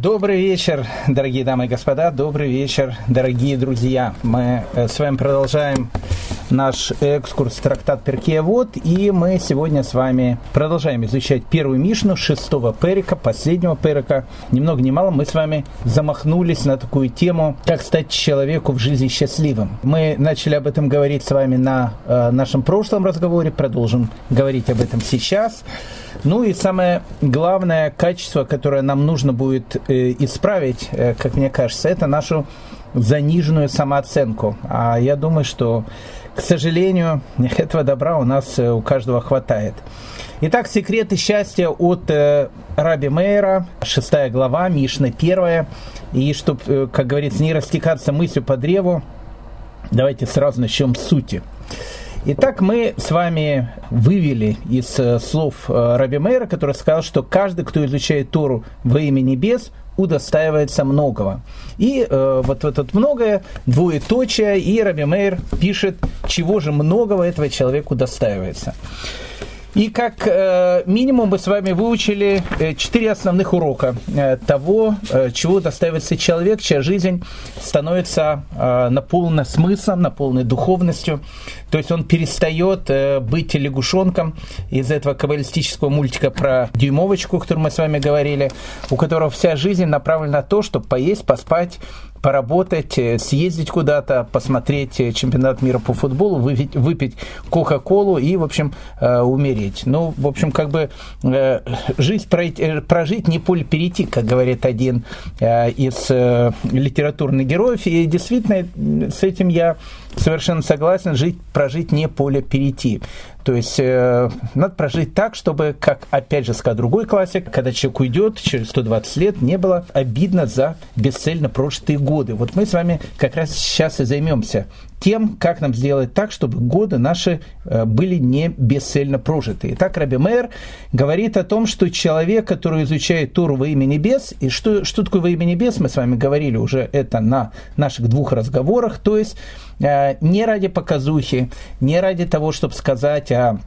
Добрый вечер, дорогие дамы и господа, добрый вечер, дорогие друзья. Мы э, с вами продолжаем наш экскурс трактат Перкея и мы сегодня с вами продолжаем изучать первую Мишну шестого перика, последнего перика. Ни много ни мало мы с вами замахнулись на такую тему, как стать человеку в жизни счастливым. Мы начали об этом говорить с вами на э, нашем прошлом разговоре, продолжим говорить об этом сейчас. Ну и самое главное качество, которое нам нужно будет э, исправить, э, как мне кажется, это нашу заниженную самооценку. А я думаю, что, к сожалению, этого добра у нас э, у каждого хватает. Итак, секреты счастья от э, Раби Мейера, шестая глава, Мишна первая. И чтобы, э, как говорится, не растекаться мыслью по древу, давайте сразу начнем с сути. Итак, мы с вами вывели из э, слов Раби Мейра, который сказал, что каждый, кто изучает Тору во имя небес, удостаивается многого. И э, вот этот многое двоеточие, и Раби Мейр пишет, чего же многого этого человеку удостаивается. И как э, минимум мы с вами выучили э, четыре основных урока э, того, э, чего достаивается человек, чья жизнь становится э, наполнена смыслом, наполненной духовностью. То есть он перестает э, быть лягушонком из этого каббалистического мультика про дюймовочку, о котором мы с вами говорили, у которого вся жизнь направлена на то, чтобы поесть, поспать, поработать, э, съездить куда-то, посмотреть э, чемпионат мира по футболу, выпить, выпить Кока-Колу и, в общем, э, умереть. Ну, в общем, как бы жизнь прожить, не поле перейти, как говорит один из литературных героев. И действительно, с этим я совершенно согласен, жить, прожить не поле перейти. То есть э, надо прожить так, чтобы, как опять же сказал другой классик, когда человек уйдет через 120 лет, не было обидно за бесцельно прожитые годы. Вот мы с вами как раз сейчас и займемся тем, как нам сделать так, чтобы годы наши э, были не бесцельно прожиты. Итак, Раби Мэр говорит о том, что человек, который изучает Туру во имя небес, и что, что такое во имя небес, мы с вами говорили уже это на наших двух разговорах, то есть э, не ради показухи, не ради того, чтобы сказать о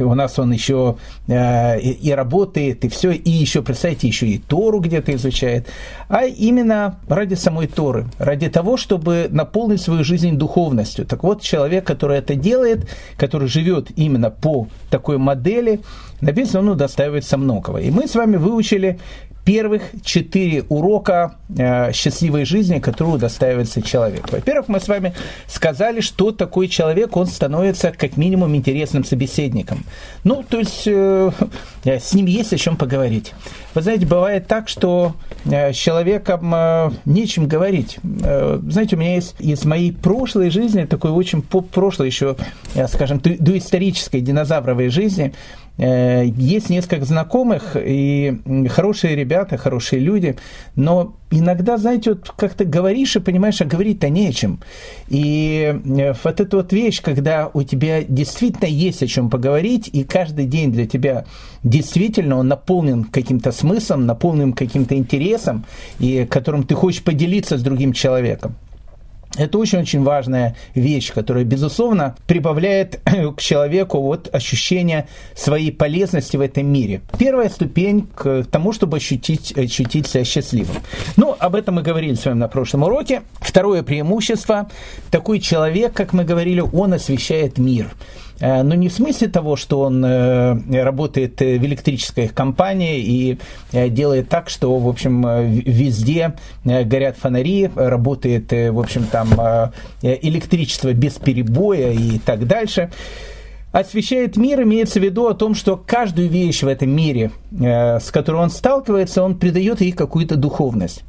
у нас он еще э, и работает, и все, и еще, представьте, еще и Тору где-то изучает, а именно ради самой Торы, ради того, чтобы наполнить свою жизнь духовностью. Так вот, человек, который это делает, который живет именно по такой модели, написано, он удостаивается многого. И мы с вами выучили первых четыре урока э, счастливой жизни, которую удостаивается человек. Во-первых, мы с вами сказали, что такой человек, он становится как минимум интересным собеседником. Ну, то есть э, э, с ним есть о чем поговорить. Вы знаете, бывает так, что с человеком нечем говорить. Знаете, у меня есть из моей прошлой жизни, такой очень прошлой еще, э, скажем, доисторической динозавровой жизни, есть несколько знакомых и хорошие ребята, хорошие люди, но иногда, знаете, вот как ты говоришь и понимаешь, а говорить-то не о чем. И э, вот эта вот вещь, когда у тебя действительно есть о чем поговорить, и каждый день для тебя действительно он наполнен каким-то смыслом, наполнен каким-то интересом, и которым ты хочешь поделиться с другим человеком. Это очень-очень важная вещь, которая, безусловно, прибавляет к человеку вот ощущение своей полезности в этом мире. Первая ступень к тому, чтобы ощутить, ощутить себя счастливым. Ну, об этом мы говорили с вами на прошлом уроке. Второе преимущество. Такой человек, как мы говорили, он освещает мир. Э, но не в смысле того, что он э, работает в электрической компании и э, делает так, что, в общем, везде горят фонари, работает, в общем, там электричество без перебоя и так дальше. Освещает мир, имеется в виду о том, что каждую вещь в этом мире, с которой он сталкивается, он придает ей какую-то духовность.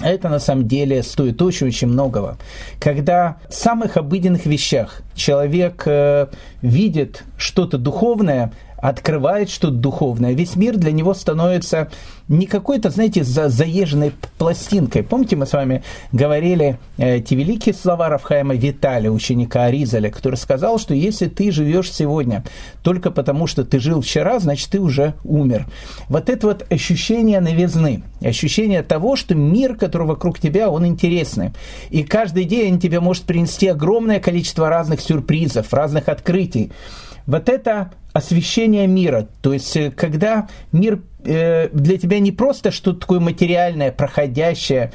Это на самом деле стоит очень-очень многого. Когда в самых обыденных вещах человек э, видит что-то духовное, открывает что-то духовное, весь мир для него становится не какой-то, знаете, за, заезженной пластинкой. Помните, мы с вами говорили э, эти великие слова Рафхайма Виталия, ученика Аризаля, который сказал, что если ты живешь сегодня только потому, что ты жил вчера, значит, ты уже умер. Вот это вот ощущение новизны, ощущение того, что мир, который вокруг тебя, он интересный. И каждый день тебе может принести огромное количество разных сюрпризов, разных открытий. Вот это освещение мира. То есть, когда мир для тебя не просто что-то такое материальное, проходящее.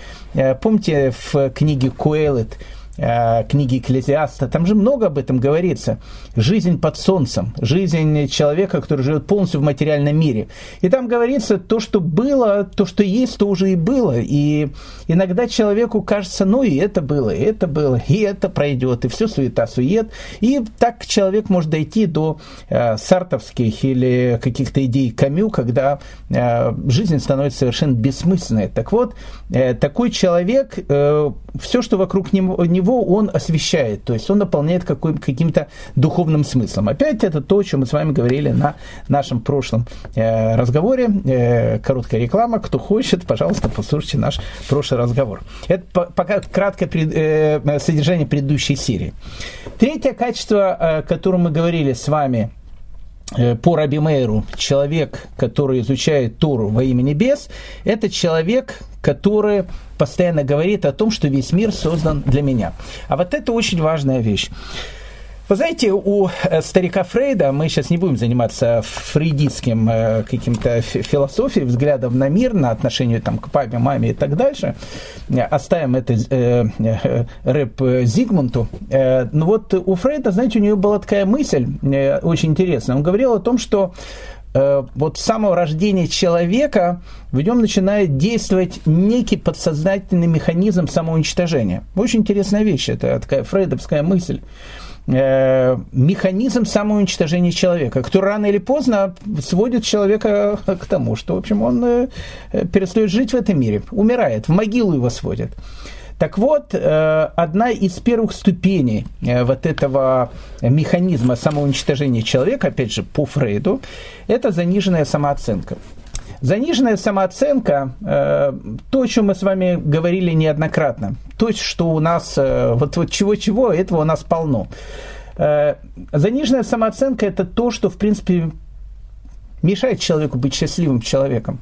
Помните в книге Э, книги Экклезиаста, там же много об этом говорится. Жизнь под солнцем, жизнь человека, который живет полностью в материальном мире. И там говорится, то, что было, то, что есть, то уже и было. И иногда человеку кажется, ну и это было, и это было, и это пройдет, и все суета-сует. И так человек может дойти до э, сартовских или каких-то идей Камю, когда э, жизнь становится совершенно бессмысленной. Так вот, э, такой человек, э, все, что вокруг него, него он освещает, то есть он наполняет какой, каким-то духовным смыслом. Опять это то, о чем мы с вами говорили на нашем прошлом э, разговоре. Э, короткая реклама. Кто хочет, пожалуйста, послушайте наш прошлый разговор. Это пока краткое пред, э, содержание предыдущей серии. Третье качество, о котором мы говорили с вами э, по Раби Мейру, человек, который изучает Тору во имя небес, это человек, который постоянно говорит о том, что весь мир создан для меня. А вот это очень важная вещь. Вы знаете, у э, старика Фрейда, мы сейчас не будем заниматься фрейдистским э, каким-то философией, взглядом на мир, на отношение там, к папе, маме и так дальше, оставим это э, э, рэп Зигмунту. Э, но вот у Фрейда, знаете, у него была такая мысль э, очень интересная. Он говорил о том, что Э, вот с самого рождения человека в нем начинает действовать некий подсознательный механизм самоуничтожения. Очень интересная вещь, это такая фрейдовская мысль э, механизм самоуничтожения человека, который рано или поздно сводит человека к тому, что, в общем, он э, перестает жить в этом мире, умирает, в могилу его сводит. Так вот, э, одна из первых ступеней э, вот этого механизма самоуничтожения человека, опять же, по Фрейду, это заниженная самооценка. Заниженная самооценка, э, то, о чем мы с вами говорили неоднократно, то, что у нас, вот, вот чего-чего, этого у нас полно. Заниженная самооценка – это то, что, в принципе, мешает человеку быть счастливым человеком.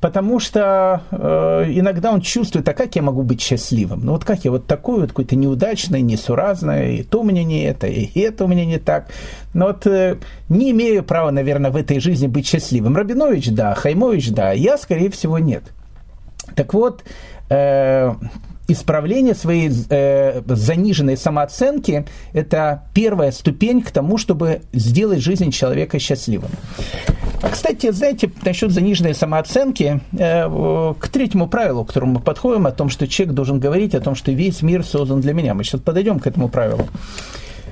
Потому что э, иногда он чувствует, а как я могу быть счастливым? Ну вот как я вот такой вот какой-то неудачный, несуразный, и то у меня не это, и это у меня не так. Но вот э, не имею права, наверное, в этой жизни быть счастливым. Рабинович, да, Хаймович, да, я, скорее всего, нет. Так вот, э, исправление своей э, заниженной самооценки – это первая ступень к тому, чтобы сделать жизнь человека счастливым. А, кстати, знаете, насчет заниженной самооценки, э, к третьему правилу, к которому мы подходим, о том, что человек должен говорить о том, что весь мир создан для меня. Мы сейчас подойдем к этому правилу.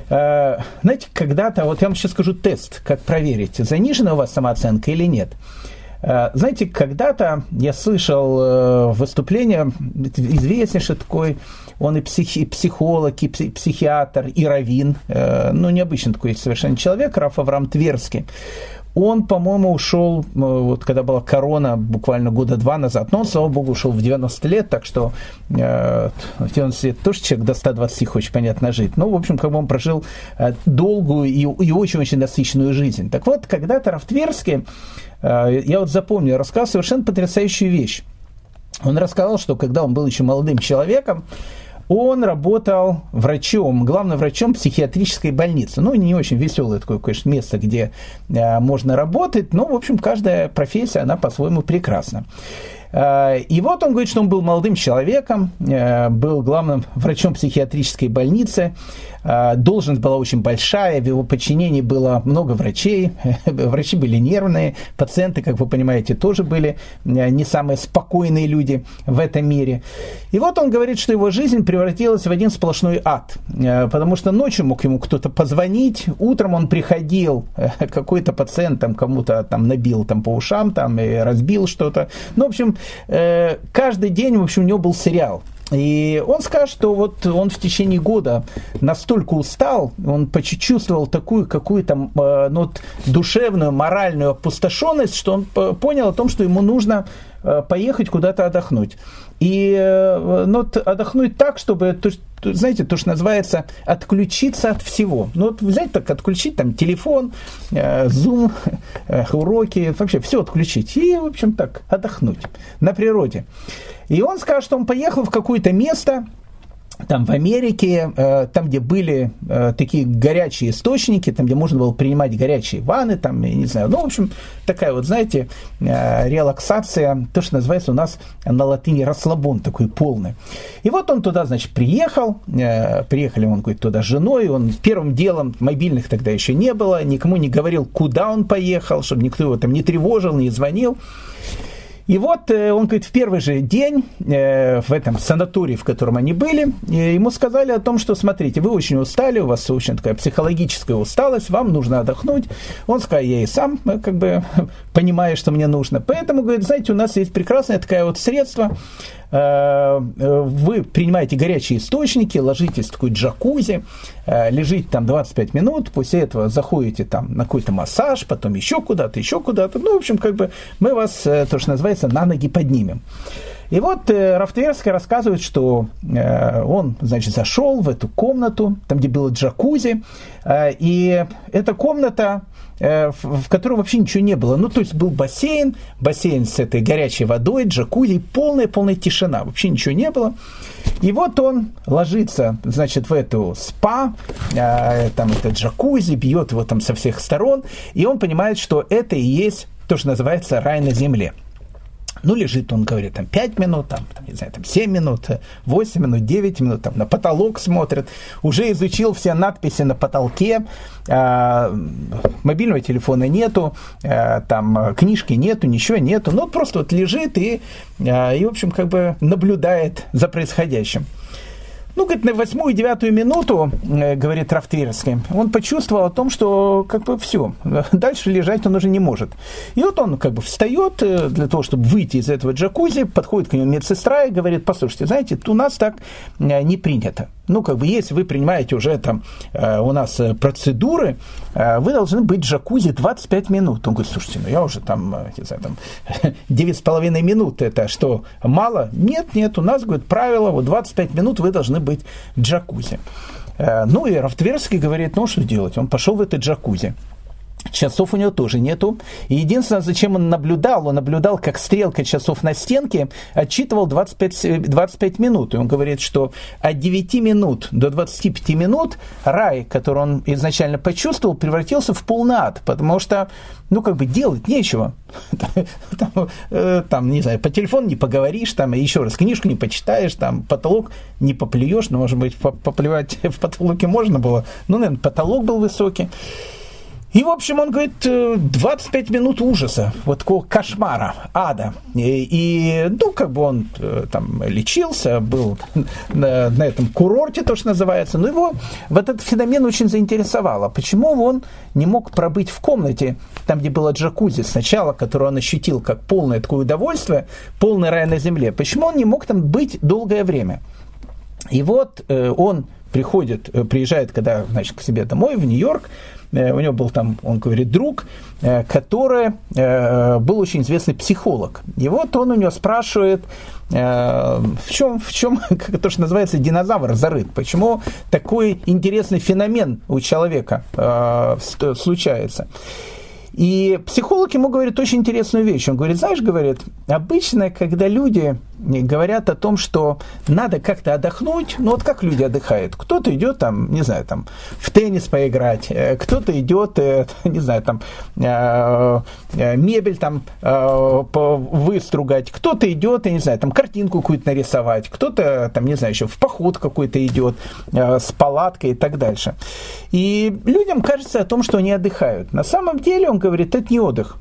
Э, знаете, когда-то, вот я вам сейчас скажу тест, как проверить, занижена у вас самооценка или нет – Э, знаете, когда-то я слышал выступление, известнейший такой, он и, психи, и психолог, и психиатр, и раввин, э, ну, необычный такой совершенно человек, Раф Авраам Тверский. Он, по-моему, ушел, вот когда была корона, буквально года два назад, но он, слава богу, ушел в 90 лет, так что э, в 90 лет тоже человек до 120 хочет, понятно, жить. Ну, в общем, как бы он прожил э, долгую и, и очень-очень насыщенную жизнь. Так вот, когда-то Рафтверский Э, я вот запомнил, рассказал совершенно потрясающую вещь. Он рассказал, что когда он был еще молодым человеком, он работал врачом, главным врачом психиатрической больницы. Ну, не очень веселое такое, конечно, место, где э, можно работать, но, в общем, каждая профессия, она по-своему прекрасна. Э, и вот он говорит, что он был молодым человеком, э, был главным врачом психиатрической больницы, э, должность была очень большая, в его подчинении было много врачей, врачи были нервные, пациенты, как вы понимаете, тоже были не самые спокойные люди в этом мире. И вот он говорит, что его жизнь превратилась в один сплошной ад, потому что ночью мог ему кто-то позвонить, утром он приходил, какой-то пациент там кому-то там набил там по ушам, там и разбил что-то. Ну, в общем, э, каждый день, в общем, у него был сериал. И он скажет, что вот он в течение года настолько устал, он почувствовал такую какую-то э, ну, душевную, моральную опустошенность, что он понял о том, что ему нужно э, поехать куда-то отдохнуть. И э, ну, отдохнуть так, чтобы, то, знаете, то, что называется, отключиться от всего. Ну, вот взять так, отключить там телефон, э, Zoom, э, уроки, вообще все отключить. И, в общем, так, отдохнуть на природе. И он скажет, что он поехал в какое-то место, там в Америке, э, там, где были э, такие горячие источники, там, где можно было принимать горячие ванны, там, я не знаю, ну, в общем, такая вот, знаете, э, релаксация, то, что называется у нас на латыни расслабон такой полный. И вот он туда, значит, приехал, приехали, он говорит, туда с женой, он первым делом, мобильных тогда еще не было, никому не говорил, куда он поехал, чтобы никто его там не тревожил, не звонил. И вот э, он говорит, в первый же день э, в этом санатории, в котором они были, э, ему сказали о том, что смотрите, вы очень устали, у вас очень такая психологическая усталость, вам нужно отдохнуть. Он сказал, я и сам как бы понимаю, что мне нужно. Поэтому, говорит, знаете, у нас есть прекрасное такое вот средство, вы принимаете горячие источники, ложитесь в такой джакузи, э, лежите там 25 минут, после этого заходите там на какой-то массаж, потом еще куда-то, еще куда-то. Ну, в общем, как бы мы вас, то, что называется, на ноги поднимем. И вот э, Рафтверский рассказывает, что э, он, значит, зашел в эту комнату, там, где было джакузи, э, и эта комната Э, в котором вообще ничего не было. Ну, то есть был бассейн, бассейн с этой горячей водой, джакузи, полная-полная тишина, вообще ничего не было. И вот он ложится, значит, в эту спа, э, там это джакузи, бьет его там со всех сторон, и он понимает, что это и есть то, что называется рай на земле. Ну, лежит, он говорит, там 5 минут, там, там, не знаю, там 7 минут, 8 минут, 9 минут, там на потолок смотрит, уже изучил все надписи на потолке, э, мобильного телефона нету, э, там книжки нету, ничего нету, ну, просто вот лежит и, э, и, в общем, как бы наблюдает за происходящим. Ну, говорит, на восьмую, девятую минуту, э, говорит Рафтверский, он почувствовал о том, что как бы все, дальше лежать он уже не может. И вот он как бы встает э, для того, чтобы выйти из этого джакузи, подходит к нему медсестра и говорит, послушайте, знаете, у нас так э, не принято. Ну, как бы, если вы принимаете уже там у нас процедуры, вы должны быть в джакузи 25 минут. Он говорит, слушайте, ну я уже там, не знаю, там 9,5 минут, это что, мало? Нет, нет, у нас, говорит, правило, вот 25 минут вы должны быть джакузи. Э, ну и Рафтверский говорит, ну что делать? Он пошел в это джакузи. Часов у него тоже нету. И единственное, зачем он наблюдал, он наблюдал, как стрелка часов на стенке отчитывал 25, 25 минут. И он говорит, что от 9 минут до 25 минут рай, который он изначально почувствовал, превратился в полный ад, потому что, ну, как бы делать нечего. Там, э, там не знаю, по телефону не поговоришь, там, еще раз книжку не почитаешь, там, потолок не поплюешь, ну, может быть, поплевать в потолоке можно было, ну, наверное, потолок был высокий. И, в общем, он говорит, 25 э, минут ужаса, вот такого кошмара, ада. И, и ну, как бы он э, там лечился, был на, на этом курорте, то, что называется, но его вот этот феномен очень заинтересовало. Почему он не мог пробыть в комнате, там, где было джакузи сначала, которую он ощутил как полное такое удовольствие, полный рай на земле? Почему он не мог там быть долгое время? И вот э, он приходит, э, приезжает, когда, значит, к себе домой в Нью-Йорк, у него был там, он говорит, друг, э, который э, был очень известный психолог. И вот он у него спрашивает, в чем, в чем как то, что называется, динозавр зарыт? Почему такой интересный феномен у человека случается? И психолог ему говорит очень интересную вещь. Он говорит, знаешь, говорит, обычно, когда люди говорят о том, что надо как-то отдохнуть, ну вот как люди отдыхают? Кто-то идет там, не знаю, там в теннис поиграть, э, кто-то идет, э, не знаю, там э, мебель там выстругать, кто-то идет, я не знаю, там картинку какую-то нарисовать, кто-то там, не знаю, еще в поход какой-то идет с палаткой и так дальше. И людям кажется о том, что они отдыхают. На самом деле, он говорит, это не отдых.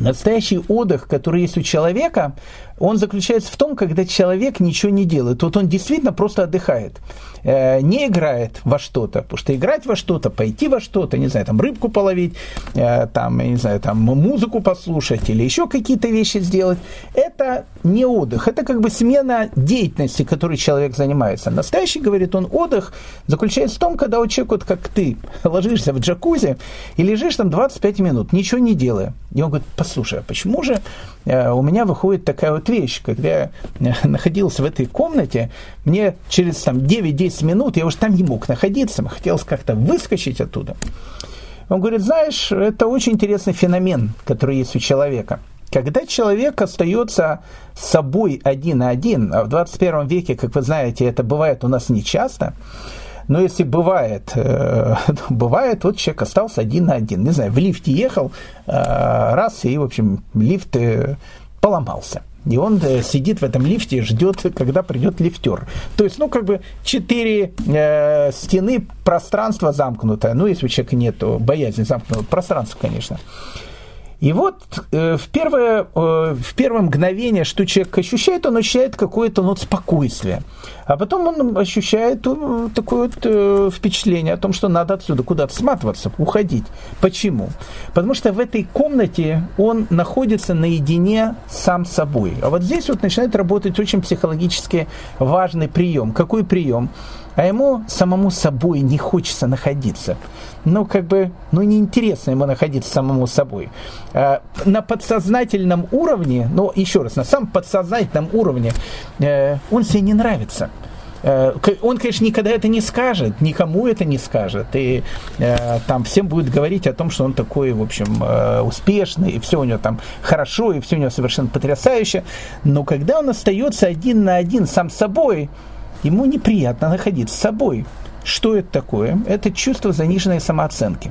Настоящий отдых, который есть у человека, он заключается в том, когда человек ничего не делает. Вот он действительно просто отдыхает. Э, не играет во что-то. Потому что играть во что-то, пойти во что-то, не знаю, там рыбку половить, э, там, не знаю, там музыку послушать или еще какие-то вещи сделать, это не отдых. Это как бы смена деятельности, которой человек занимается. Настоящий, говорит он, отдых заключается в том, когда у человека, вот как ты, ложишься в джакузи и лежишь там 25 минут, ничего не делая. И он говорит, послушай, а почему же у меня выходит такая вот вещь, когда я находился в этой комнате, мне через там 9-10 минут, я уже там не мог находиться, хотелось как-то выскочить оттуда. Он говорит, знаешь, это очень интересный феномен, который есть у человека. Когда человек остается с собой один на один, а в 21 веке, как вы знаете, это бывает у нас нечасто, но если бывает, э, бывает, вот человек остался один на один. Не знаю, в лифте ехал, э, раз, и, в общем, лифт э, поломался. И он сидит в этом лифте и ждет, когда придет лифтер. То есть, ну, как бы четыре э, стены, пространство замкнутое. Ну, если у человека нет боязни замкнутого пространства, конечно. И вот э, в, первое, э, в первое мгновение, что человек ощущает, он ощущает какое-то ну, спокойствие. А потом он ощущает э, такое вот, э, впечатление о том, что надо отсюда куда-то сматываться, уходить. Почему? Потому что в этой комнате он находится наедине сам собой. А вот здесь вот начинает работать очень психологически важный прием. Какой прием? А ему самому собой не хочется находиться. Ну, как бы, ну, неинтересно ему находиться самому собой. А, на подсознательном уровне, ну, еще раз, на самом подсознательном уровне э, он себе не нравится. Э, он, конечно, никогда это не скажет, никому это не скажет. И э, там всем будет говорить о том, что он такой, в общем, э, успешный, и все у него там хорошо, и все у него совершенно потрясающе. Но когда он остается один на один сам собой, ему неприятно находиться с собой. Что это такое? Это чувство заниженной самооценки.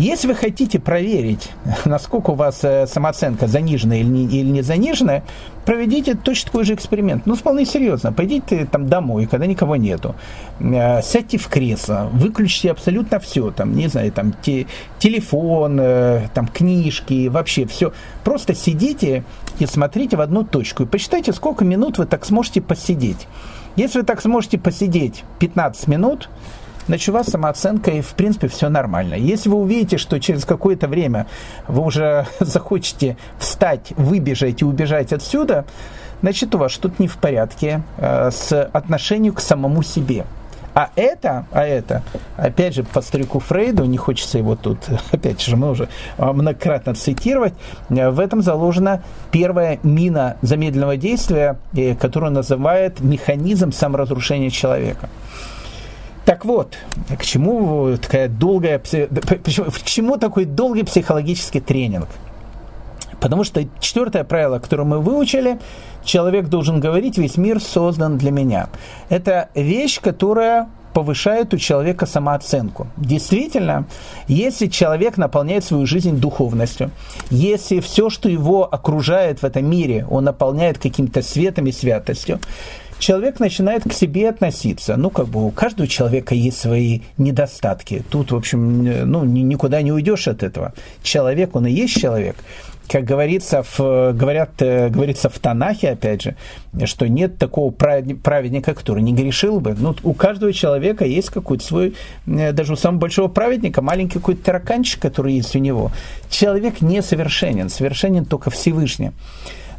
Если вы хотите проверить, насколько у вас э, самооценка заниженная или не, или не заниженная, проведите точно такой же эксперимент. Ну, вполне серьезно. Пойдите там домой, когда никого нету. Э, сядьте в кресло, выключите абсолютно все. Там, не знаю, там те, телефон, э, там книжки, вообще все. Просто сидите и смотрите в одну точку. И посчитайте, сколько минут вы так сможете посидеть. Если вы так сможете посидеть 15 минут, значит, у вас самооценка и, в принципе, все нормально. Если вы увидите, что через какое-то время вы уже захочете встать, выбежать и убежать отсюда, значит, у вас что-то не в порядке э, с отношением к самому себе. А это, а это, опять же, по старику Фрейду, не хочется его тут, опять же, мы уже а, многократно цитировать, э, в этом заложена первая мина замедленного действия, э, которую называют механизм саморазрушения человека. Так вот, к чему такая долгая, к чему такой долгий психологический тренинг? Потому что четвертое правило, которое мы выучили, человек должен говорить, весь мир создан для меня. Это вещь, которая повышает у человека самооценку. Действительно, если человек наполняет свою жизнь духовностью, если все, что его окружает в этом мире, он наполняет каким-то светом и святостью, человек начинает к себе относиться. Ну, как бы у каждого человека есть свои недостатки. Тут, в общем, ну, никуда не уйдешь от этого. Человек, он и есть человек как говорится в, говорят, э, говорится в Танахе, опять же, что нет такого праведника, который не грешил бы. Ну, у каждого человека есть какой-то свой, э, даже у самого большого праведника, маленький какой-то тараканчик, который есть у него. Человек несовершенен, совершенен только Всевышний.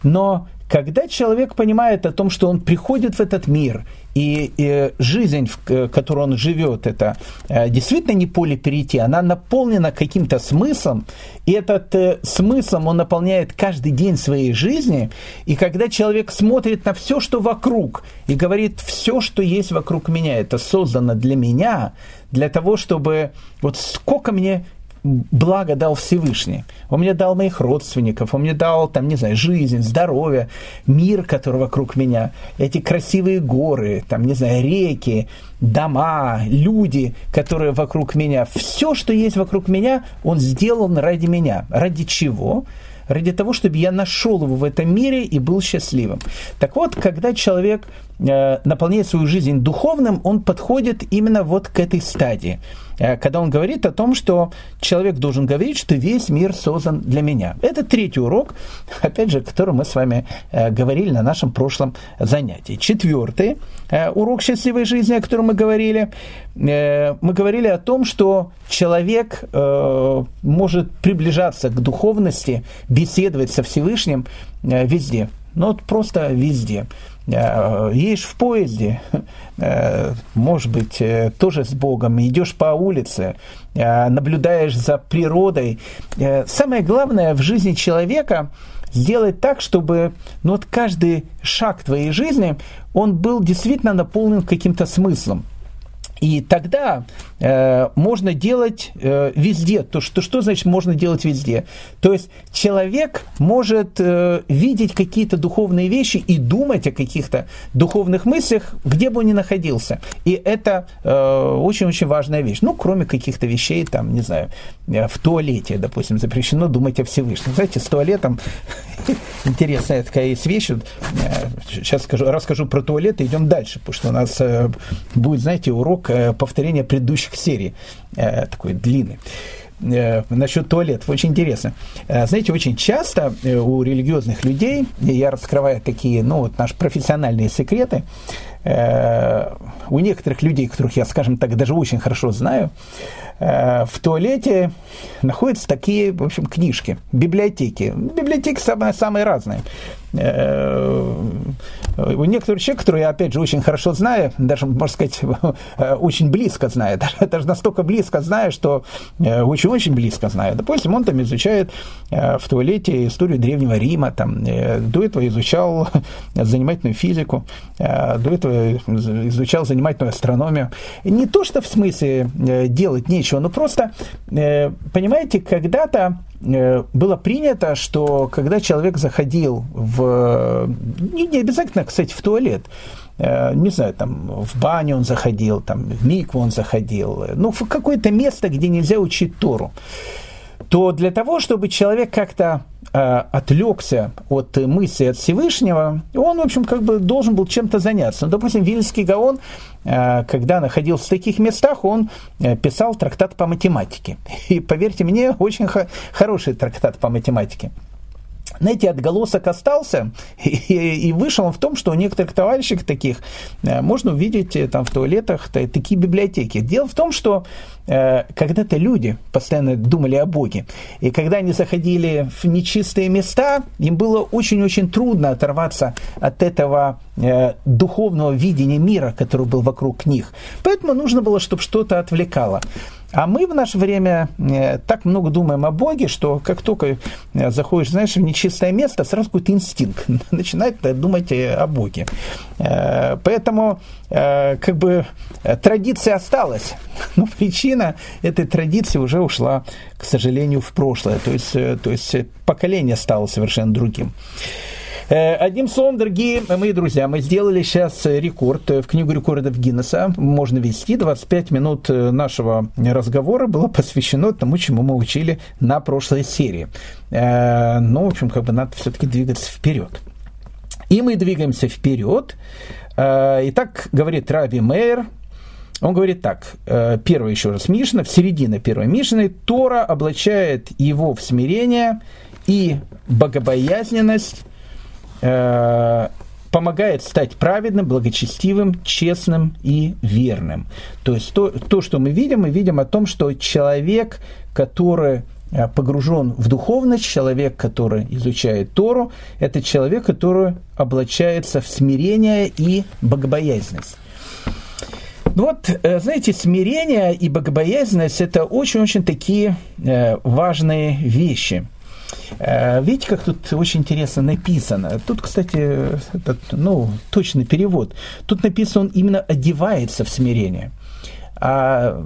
Но когда человек понимает о том, что он приходит в этот мир, и, и жизнь, в которой он живет, это э, действительно не поле перейти, она наполнена каким-то смыслом, и этот э, смыслом он наполняет каждый день своей жизни, и когда человек смотрит на все, что вокруг, и говорит, все, что есть вокруг меня, это создано для меня, для того, чтобы вот сколько мне благо дал Всевышний. Он мне дал моих родственников, он мне дал, там, не знаю, жизнь, здоровье, мир, который вокруг меня, эти красивые горы, там, не знаю, реки, дома, люди, которые вокруг меня. Все, что есть вокруг меня, он сделан ради меня. Ради чего? ради того, чтобы я нашел его в этом мире и был счастливым. Так вот, когда человек наполняет свою жизнь духовным, он подходит именно вот к этой стадии. Э, когда он говорит о том, что человек должен говорить, что весь мир создан для меня. Это третий урок, опять же, о котором мы с вами э, говорили на нашем прошлом занятии. Четвертый э, урок счастливой жизни, о котором мы говорили, мы говорили о том, что человек может приближаться к духовности, беседовать со Всевышним везде. Ну вот просто везде. Э, едешь в поезде, э, может быть, э, тоже с Богом, идешь по улице, наблюдаешь за природой. Самое главное в жизни человека сделать так, чтобы ну, вот каждый шаг твоей жизни, он был действительно наполнен каким-то смыслом. И тогда э, можно делать э, везде. То что, что значит можно делать везде? То есть человек может э, видеть какие-то духовные вещи и думать о каких-то духовных мыслях, где бы он ни находился. И это э, очень-очень важная вещь. Ну, кроме каких-то вещей, там, не знаю, э, в туалете, допустим, запрещено думать о Всевышнем. Знаете, с туалетом интересная такая есть вещь. Э, сейчас скажу, расскажу про туалет и идем дальше, потому что у нас э, будет, знаете, урок Э, повторение предыдущих серий, э, такой длинный э, насчет туалетов. Очень интересно. Знаете, очень часто у религиозных людей, я раскрываю такие, ну, вот наши профессиональные секреты, у некоторых людей, которых я, скажем так, даже очень хорошо знаю, в туалете находятся такие, в общем, книжки, библиотеки. Библиотеки самые, самые разные. Э, у некоторых человек, которые я, опять же, очень хорошо знаю, даже, можно сказать, очень близко знаю, даже, даже настолько близко знаю, что очень-очень э, близко знаю. Допустим, он там изучает э, в туалете историю Древнего Рима, там, до этого изучал занимательную физику, до этого изучал занимательную астрономию. Не то, что в смысле делать нечего, но просто, понимаете, когда-то Э, было принято, что когда человек заходил в... Не, обязательно, кстати, в туалет, э, не знаю, там, в баню он заходил, там, в микву он заходил, ну, в какое-то место, где нельзя учить Тору, то для того, чтобы человек как-то э, отвлекся от мысли от Всевышнего, он, в общем, как бы должен был чем-то заняться. Ну, допустим, Вильнский Гаон, э, когда находился в таких местах, он э, писал трактат по математике. И, поверьте мне, очень хороший трактат по математике знаете, отголосок остался, и, и вышел он в том, что у некоторых товарищей таких э, можно увидеть э, там в туалетах такие библиотеки. Дело в том, что э, когда-то люди постоянно думали о Боге, и когда они заходили в нечистые места, им было очень-очень трудно оторваться от этого духовного видения мира, который был вокруг них. Поэтому нужно было, чтобы что-то отвлекало. А мы в наше время э, так много думаем о Боге, что как только э, заходишь, знаешь, в нечистое место, сразу какой-то инстинкт начинает думать э, о Боге. Поэтому как бы традиция осталась, но причина этой традиции уже ушла, к сожалению, в прошлое. То есть, то есть поколение стало совершенно другим. Э, одним словом, дорогие мои друзья, мы сделали сейчас рекорд в книгу рекордов Гиннесса. Можно вести 25 минут нашего разговора было посвящено тому, чему мы учили на прошлой серии. Э, ну, в общем, как бы надо все-таки двигаться вперед. И мы двигаемся вперед. Э, итак, говорит Раби Мейер, он говорит так, первый еще раз Мишна, в середине первой Мишны, Тора облачает его в смирение и богобоязненность, Э, помогает стать праведным, благочестивым, честным и верным. То есть то, то, что мы видим, мы видим о том, что человек, который э, погружен в духовность, человек, который изучает Тору, это человек, который облачается в смирение и богобоязненность. Ну вот, э, знаете, смирение и богобоязненность – это очень-очень такие важные вещи – Э, видите, как тут очень интересно написано. Тут, кстати, этот, ну, точный перевод. Тут написано, он именно одевается в смирение. А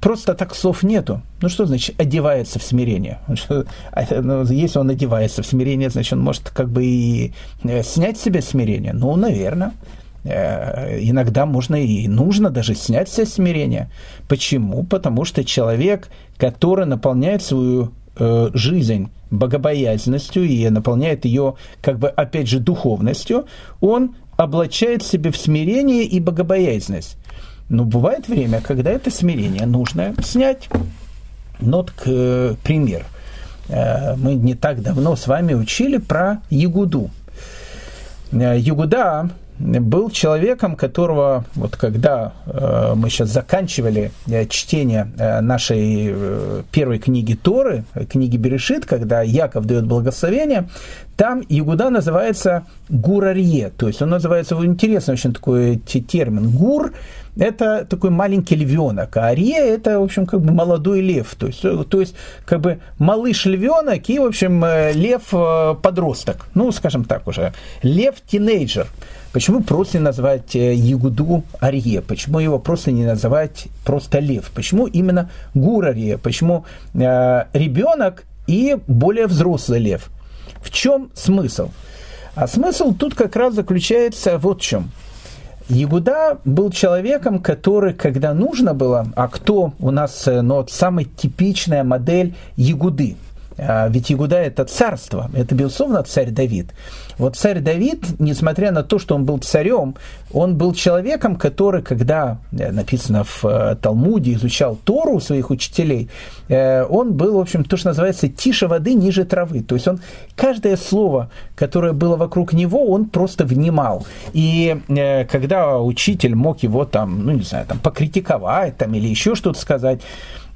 просто так слов нету. Ну что значит одевается в смирение? А, ну, если он одевается в смирение, значит он может как бы и э, снять с себя смирение. Ну, наверное. Э, иногда можно и нужно даже снять все смирение. Почему? Потому что человек, который наполняет свою э, жизнь богобоязненностью и наполняет ее, как бы, опять же, духовностью, он облачает себе в смирение и богобоязненность. Но бывает время, когда это смирение нужно снять. Вот, к, э, пример. Мы не так давно с вами учили про Ягуду. Ягуда был человеком, которого, вот когда э, мы сейчас заканчивали э, чтение э, нашей первой книги Торы, книги Берешит, когда Яков дает благословение, там Ягуда называется Гурарье, то есть он называется, интересный очень такой термин, Гур, это такой маленький львенок, а Арье это, в общем, как бы молодой лев, то есть, то есть как бы малыш львенок и, в общем, э, лев э, ну, скажем так уже, лев тинейджер. Почему просто не назвать Ягуду Арье? Почему его просто не называть просто Лев? Почему именно Гур Арье? Почему э, ребенок и более взрослый Лев? В чем смысл? А смысл тут как раз заключается вот в чем. Ягуда был человеком, который, когда нужно было, а кто у нас, ну, вот самая типичная модель Ягуды – ведь Игуда – это царство, это, безусловно, царь Давид. Вот царь Давид, несмотря на то, что он был царем, он был человеком, который, когда, э, написано в э, Талмуде, изучал Тору у своих учителей, э, он был, в общем, то, что называется, тише воды, ниже травы. То есть он каждое слово, которое было вокруг него, он просто внимал. И когда учитель мог его там, ну, не знаю, там, покритиковать там, или еще что-то сказать,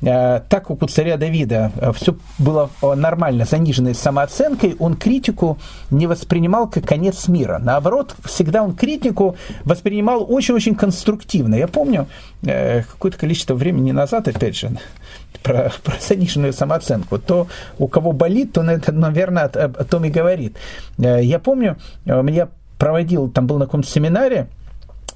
так как у царя Давида э, все было э, нормально, заниженной самооценкой, он критику не воспринимал как конец мира. Наоборот, всегда он критику воспринимал очень-очень конструктивно. Я помню какое-то количество времени назад, опять же, про, про заниженную самооценку. То, у кого болит, то, наверное, о том и говорит. Я помню, я проводил, там был на каком-то семинаре,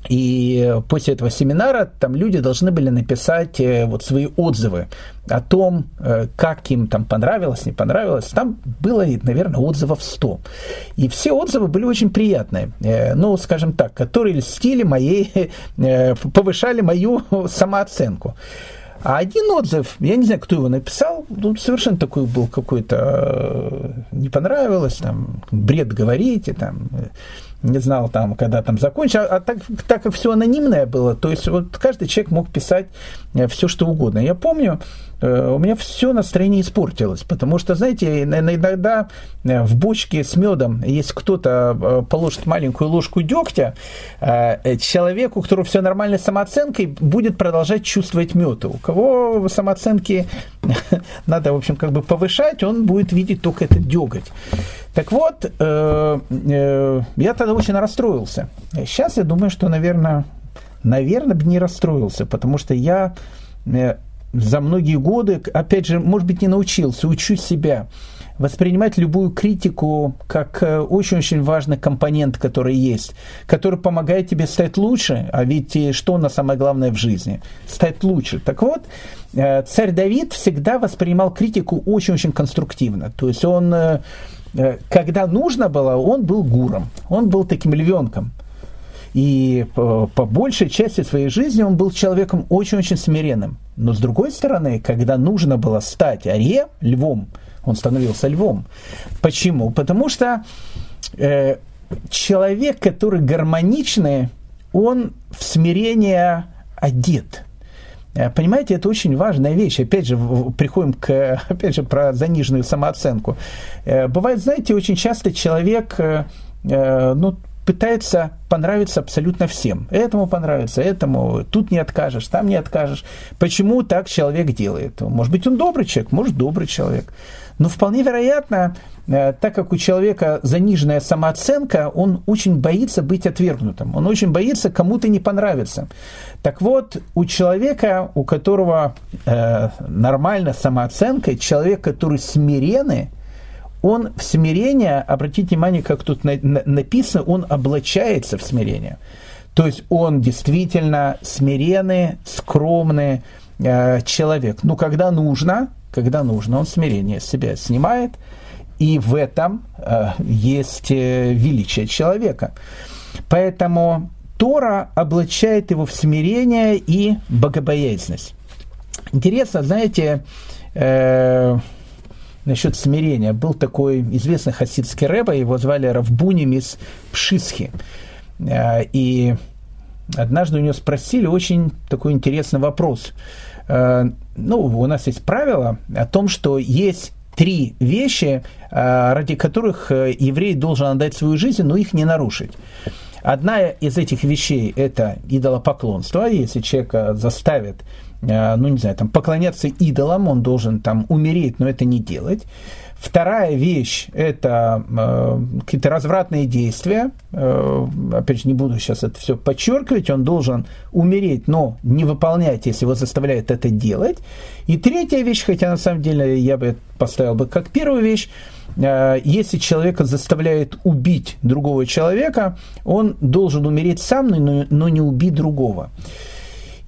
и после этого семинара там люди должны были написать э, вот свои отзывы о том, э, как им там понравилось, не понравилось. Там было, наверное, отзывов 100. И все отзывы были очень приятные. Э, ну, скажем так, которые льстили моей, повышали мою самооценку. А один отзыв, я не знаю, кто его написал, ну, совершенно такой был какой-то, не понравилось, там, бред говорите, там, не знал там, когда там закончил, а так, так как все анонимное было, то есть вот каждый человек мог писать э, все, что угодно. Я помню, у меня все настроение испортилось, потому что, знаете, иногда э, в бочке с медом, если кто-то э, положит маленькую ложку дегтя, человеку, у которого все нормально с самооценкой, будет продолжать чувствовать мед. У кого самооценки надо, в общем, как бы повышать, он будет видеть только этот деготь. Так вот, я тогда очень расстроился. Сейчас я думаю, что, наверное, наверное, бы не расстроился, потому что я за многие годы, опять же, может быть, не научился, учу себя воспринимать любую критику как э, очень-очень важный компонент, который есть, который помогает тебе стать лучше, а ведь что на самое главное в жизни? Стать лучше. Так вот, э, царь Давид всегда воспринимал критику очень-очень конструктивно. То есть он, э, когда нужно было, он был гуром, он был таким львенком. И по, большей части своей жизни он был человеком очень-очень смиренным. Но с другой стороны, когда нужно было стать аре, львом, он становился львом. Почему? Потому что э, человек, который гармоничный, он в смирение одет. Э, понимаете, это очень важная вещь. Опять же, приходим к, опять же, про заниженную самооценку. Э, бывает, знаете, очень часто человек, э, ну, пытается понравиться абсолютно всем. Этому понравится, этому, тут не откажешь, там не откажешь. Почему так человек делает? Может быть, он добрый человек, может, добрый человек. Но вполне вероятно, э, так как у человека заниженная самооценка, он очень боится быть отвергнутым, он очень боится кому-то не понравиться. Так вот, у человека, у которого э, нормальная самооценка, человек, который смиренный, он в смирение, обратите внимание, как тут написано, он облачается в смирение. То есть он действительно смиренный, скромный э, человек. Но когда нужно, когда нужно, он смирение себя снимает, и в этом э, есть э, величие человека. Поэтому Тора облачает его в смирение и богобоязненность. Интересно, знаете, э, насчет смирения. Был такой известный хасидский рэба, его звали Равбуним из Пшисхи. Э, и однажды у него спросили очень такой интересный вопрос. Э, ну, у нас есть правило о том, что есть три вещи, э, ради которых еврей должен отдать свою жизнь, но их не нарушить. Одна из этих вещей – это идолопоклонство. Если человека заставят ну, не знаю, там, поклоняться идолам, он должен там умереть, но это не делать. Вторая вещь – это э, какие-то развратные действия. Э, опять же, не буду сейчас это все подчеркивать. Он должен умереть, но не выполнять, если его заставляют это делать. И третья вещь, хотя на самом деле я бы поставил бы как первую вещь, э, если человека заставляет убить другого человека, он должен умереть сам, но, но не убить другого.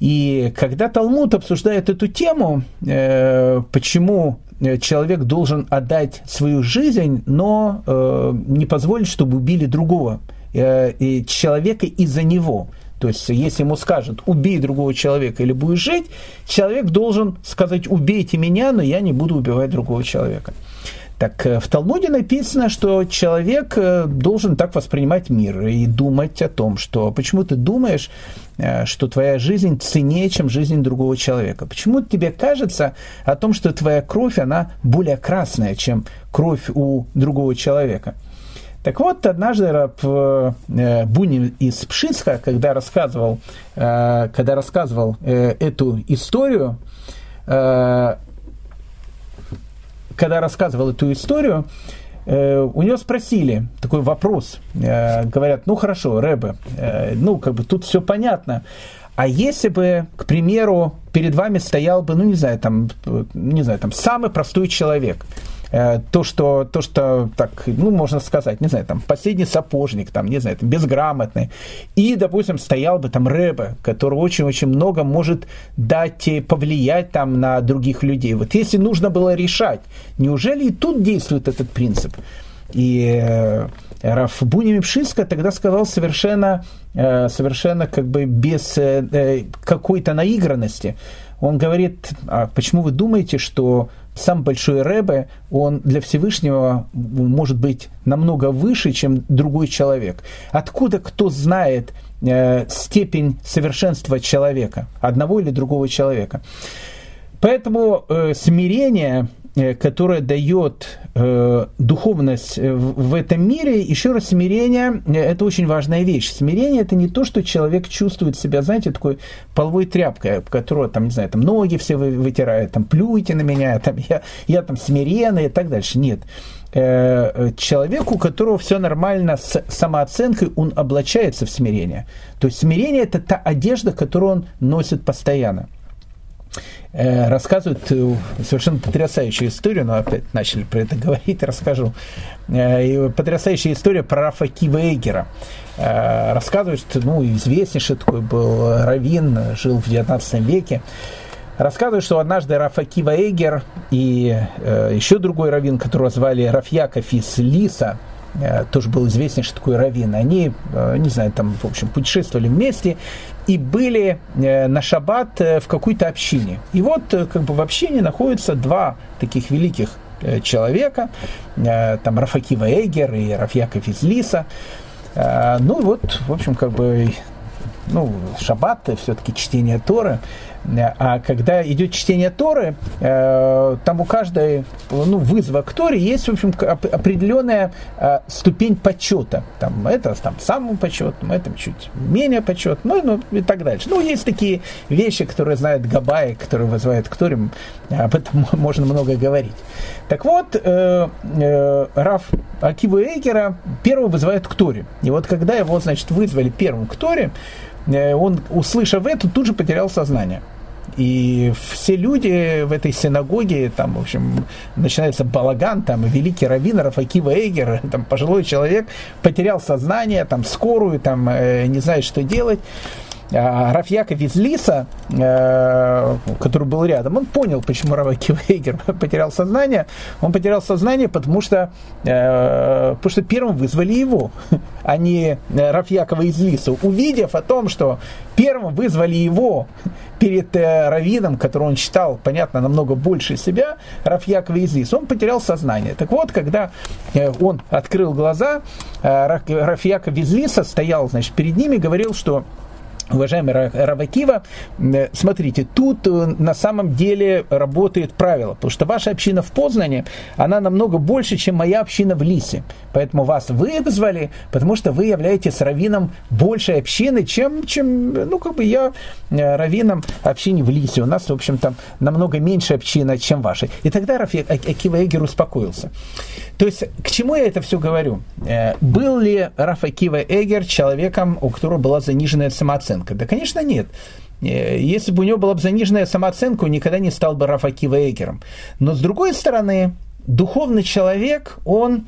И когда Талмуд обсуждает эту тему, э, почему Э, человек должен отдать свою жизнь, но э, не позволить, чтобы убили другого э, и человека из-за него. То есть, если ему скажут, убей другого человека или будешь жить, человек должен сказать, убейте меня, но я не буду убивать другого человека. Так э, в Талмуде написано, что человек э, должен так воспринимать мир и думать о том, что почему ты думаешь, э, что твоя жизнь ценнее, чем жизнь другого человека. Почему тебе кажется о том, что твоя кровь, она более красная, чем кровь у другого человека. Так вот, однажды раб Бунин из Пшиска, когда рассказывал, когда рассказывал эту историю, когда рассказывал эту историю, э, у него спросили такой вопрос. Э, говорят, ну хорошо, Рэбе, э, ну как бы тут все понятно. А если бы, к примеру, перед вами стоял бы, ну не знаю, там, не знаю, там самый простой человек, то, что, то, что так, ну, можно сказать, не знаю, там, последний сапожник, там, не знаю, там, безграмотный, и, допустим, стоял бы там Рэбе, который очень-очень много может дать, повлиять там на других людей. Вот если нужно было решать, неужели и тут действует этот принцип? И э, Раф Буни тогда сказал совершенно, э, совершенно как бы без какой-то наигранности. Он говорит, а почему вы думаете, что сам Большой Рэбе, он для Всевышнего может быть намного выше, чем другой человек. Откуда кто знает э, степень совершенства человека, одного или другого человека? Поэтому э, смирение которая дает э, духовность э, в, этом мире, еще раз, смирение – это очень важная вещь. Смирение – это не то, что человек чувствует себя, знаете, такой половой тряпкой, которую, там, не знаю, там ноги все вытирают, там, плюйте на меня, там, я, я там смиренный и так дальше. Нет. Э, человеку, у которого все нормально с самооценкой, он облачается в смирение. То есть смирение – это та одежда, которую он носит постоянно. Э, рассказывают э, совершенно потрясающую историю, но опять начали про это говорить, расскажу. Э, потрясающая история про Рафа Кивейгера. Рассказывают, что ну, известнейший такой был раввин, жил в 19 веке. Рассказывают, что однажды Рафа Кива Эгер и еще другой раввин, которого звали Рафьяков из Лиса, тоже был известнейший такой раввин, они, не знаю, там, в общем, путешествовали вместе, и были э, на шаббат э, в какой-то общине. И вот э, как бы в общине находятся два таких великих человека, там Рафакива Эгер и Рафьяков из Лиса. Ну вот, в общем, как бы, ну, шаббат, все-таки чтение Торы. А когда идет чтение Торы, э, там у каждой ну, вызова к Торе есть, в общем, определенная э, ступень почета. Там, это там самый почет, это чуть менее почет, ну, ну и так дальше. Ну, есть такие вещи, которые знают Габай, которые вызывают к Торе, об этом можно много говорить. Так вот, э, э, Раф Акиву Эйгера первого вызывает к Торе. И вот когда его, значит, вызвали первым к Торе, Э, он, услышав это, тут же потерял сознание. И все люди в этой синагоге, там, в общем, начинается балаган, там, великий раввин Рафакива Эйгер, там, пожилой человек, потерял сознание, там, скорую, там, э, не знает, что делать. А Рафьяков из Лиса, э, который был рядом, он понял, почему Рафьяков Эйгер потерял сознание. Он потерял сознание, потому что, э, потому что первым вызвали его, а не Рафьякова из Лиса. Увидев о том, что первым вызвали его перед э, Равидом, который он считал, понятно, намного больше себя, Рафьякова из Лиса, он потерял сознание. Так вот, когда он открыл глаза, Рафьяков из Лиса стоял, значит, перед ними, говорил, что Уважаемый Равакива, смотрите, тут э, на самом деле работает правило, потому что ваша община в Познане, она намного больше, чем моя община в Лисе. Поэтому вас вызвали, потому что вы являетесь раввином большей общины, чем, чем ну, как бы я э, раввином общине в Лисе. У нас, в общем, там намного меньше община, чем ваша. И тогда Раф Акива Эгер успокоился. То есть, к чему я это все говорю? Э, был ли Раф Акива Эгер человеком, у которого была заниженная самооценка? Да, конечно, нет. Э, если бы у него была бы заниженная самооценка, он никогда не стал бы Раф Акива Эгером. Но, с другой стороны, духовный человек, он,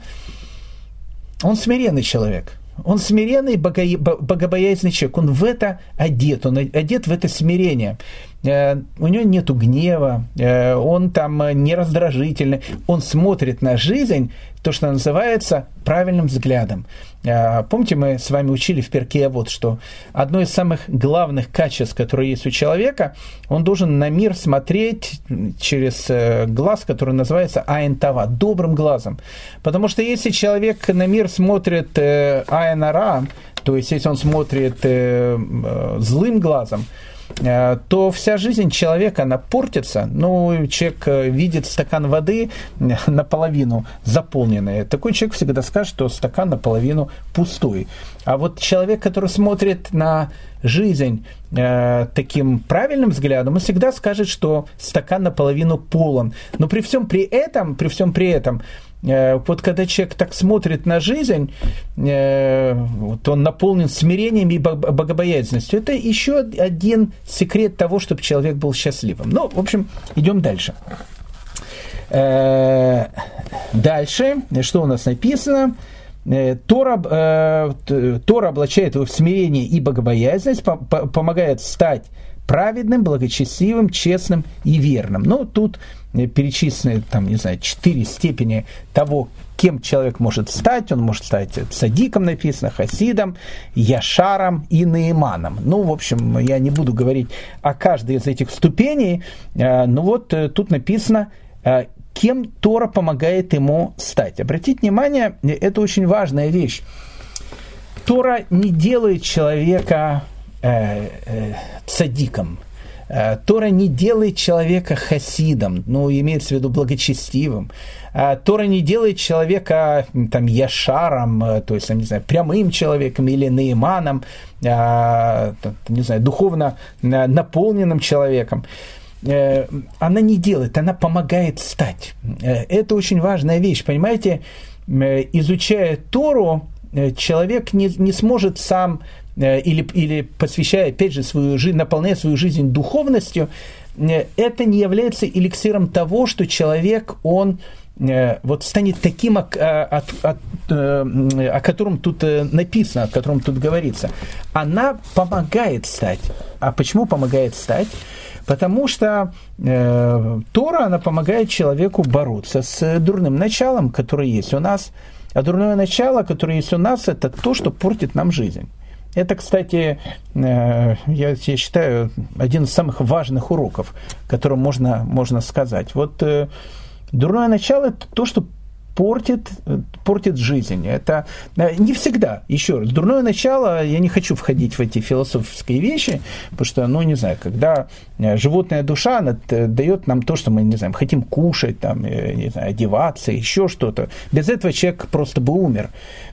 он смиренный человек – он смиренный, богобоязненный человек. Он в это одет, он одет в это смирение. Э, у него нет гнева, э, он там не раздражительный. Он смотрит на жизнь, то, что называется, правильным взглядом. Э, помните, мы с вами учили в перке вот, что одно из самых главных качеств, которые есть у человека, он должен на мир смотреть через глаз, который называется айнтава, добрым глазом. Потому что если человек на мир смотрит айнара, то есть если он смотрит злым глазом, Э, то вся жизнь человека, она портится. Ну, человек э, видит стакан воды наполовину заполненный. Такой человек всегда скажет, что стакан наполовину пустой. А вот человек, который смотрит на жизнь э, таким правильным взглядом, он всегда скажет, что стакан наполовину полон. Но при всем при этом, при всем при этом, Э, вот когда человек так смотрит на жизнь, э, вот он наполнен смирением и богобоязненностью. Это еще один секрет того, чтобы человек был счастливым. Ну, в общем, идем дальше. Э, дальше, что у нас написано? Тора, Тора облачает его в смирение и богобоязненность, помогает стать праведным, благочестивым, честным и верным. Ну, тут Э, перечислены, там, не знаю, четыре степени того, кем человек может стать. Он может стать садиком, написано, хасидом, яшаром и наиманом. Ну, в общем, я не буду говорить о каждой из этих ступеней, э, но вот э, тут написано, кем Тора помогает ему стать. Обратите внимание, это очень важная вещь. Тора не делает человека э, э, цадиком – Э, Тора не делает человека хасидом, ну, имеется в виду благочестивым. Тора не делает человека там яшаром, то есть, не знаю, прямым человеком или наиманом, не знаю, духовно наполненным человеком. Она не делает, она помогает стать. Это очень важная вещь, понимаете? Изучая Тору, человек не, не сможет сам или, или посвящая, опять же, свою жизнь, наполняя свою жизнь духовностью, э, это не является эликсиром того, что человек, он э, вот станет таким, о, о, о, о котором тут написано, о котором тут говорится. Она помогает стать. А почему помогает стать? Потому что э, Тора, она помогает человеку бороться с дурным началом, которое есть у нас. А дурное начало, которое есть у нас, это то, что портит нам жизнь. Это, кстати, э, я, я считаю, один из самых важных уроков, который можно, можно сказать. Вот э, дурное начало – это то, что портит, портит жизнь. Это э, не всегда, еще раз, дурное начало, я не хочу входить в эти философские вещи, потому что, ну, не знаю, когда э, животная душа она дает нам то, что мы, не знаю, хотим кушать, там, э, не знаю, одеваться, еще что-то, без этого человек просто бы умер.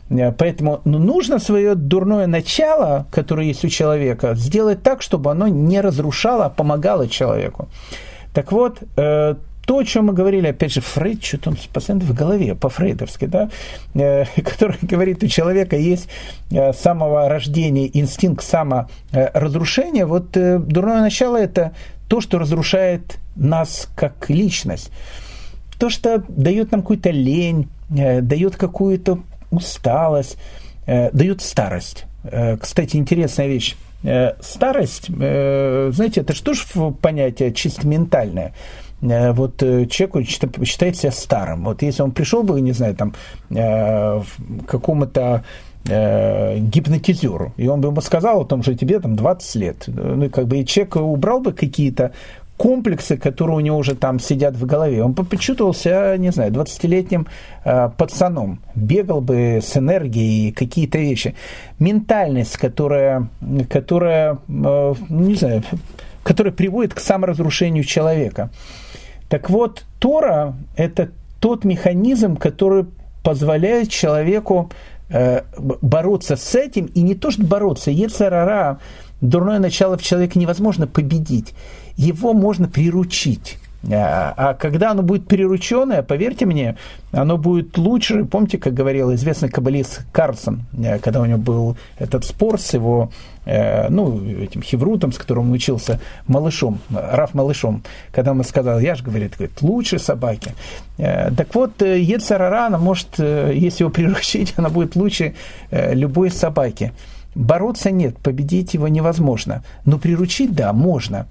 Поэтому ну, нужно свое дурное начало, которое есть у человека, сделать так, чтобы оно не разрушало, а помогало человеку. Так вот, то, о чем мы говорили, опять же, Фрейд, что-то постоянно в голове, по-фрейдовски, да, э, который говорит, у человека есть э, самого рождения инстинкт саморазрушения, вот э, дурное начало – это то, что разрушает нас как личность. То, что дает нам какую-то лень, э, дает какую-то усталость, э, дает старость. Э, кстати, интересная вещь. Э, старость, э, знаете, это что ж понятие чисто ментальное – Э, вот э, человеку считает себя старым. Вот если он пришел бы, не знаю, там, э, к какому-то гипнотизеру, и он бы ему сказал о том, что тебе там 20 лет. Ну, как бы и человек убрал бы какие-то комплексы, которые у него уже там сидят в голове. Он почувствовал себя, не знаю, 20-летним э, пацаном. Бегал бы с энергией какие-то вещи. Ментальность, которая, которая э, не знаю, которая приводит к саморазрушению человека. Так вот, Тора – это тот механизм, который позволяет человеку э, бороться с этим, и не то что бороться, Ецарара, дурное начало в человеке невозможно победить его можно приручить. А, а когда оно будет прирученное, поверьте мне, оно будет лучше. Помните, как говорил известный каббалист Карсон, э, когда у него был этот спор с его, ну, этим хеврутом, с которым учился, малышом, Раф малышом, когда он сказал, я же, говорит, говорит лучше собаки. Э, так вот, Ецарара, она может, если его приручить, она будет лучше любой собаки. Бороться нет, победить его невозможно. Но приручить, да, можно.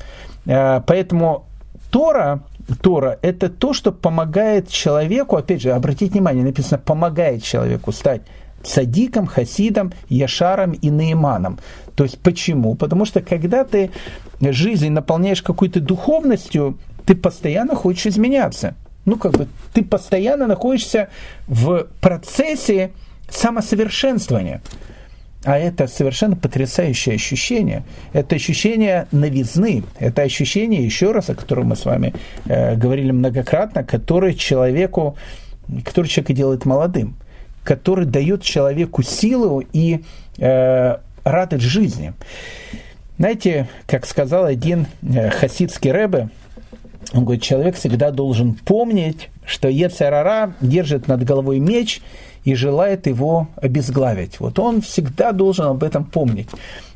Э, поэтому Тора, Тора – это то, что помогает человеку, опять же, обратите внимание, написано «помогает человеку стать садиком, хасидом, яшаром и наиманом». То есть почему? Потому что когда ты жизнь наполняешь какой-то духовностью, ты постоянно хочешь изменяться. Ну, как бы ты постоянно находишься в процессе самосовершенствования. А это совершенно потрясающее ощущение. Это ощущение новизны. Это ощущение, еще раз, о котором мы с вами э, говорили многократно, который человеку, который человека делает молодым, который дает человеку силу и э, радость жизни. Знаете, как сказал один э, хасидский рэбе, он говорит, человек всегда должен помнить, что Ецарара держит над головой меч – и желает его обезглавить. Вот он всегда должен об этом помнить.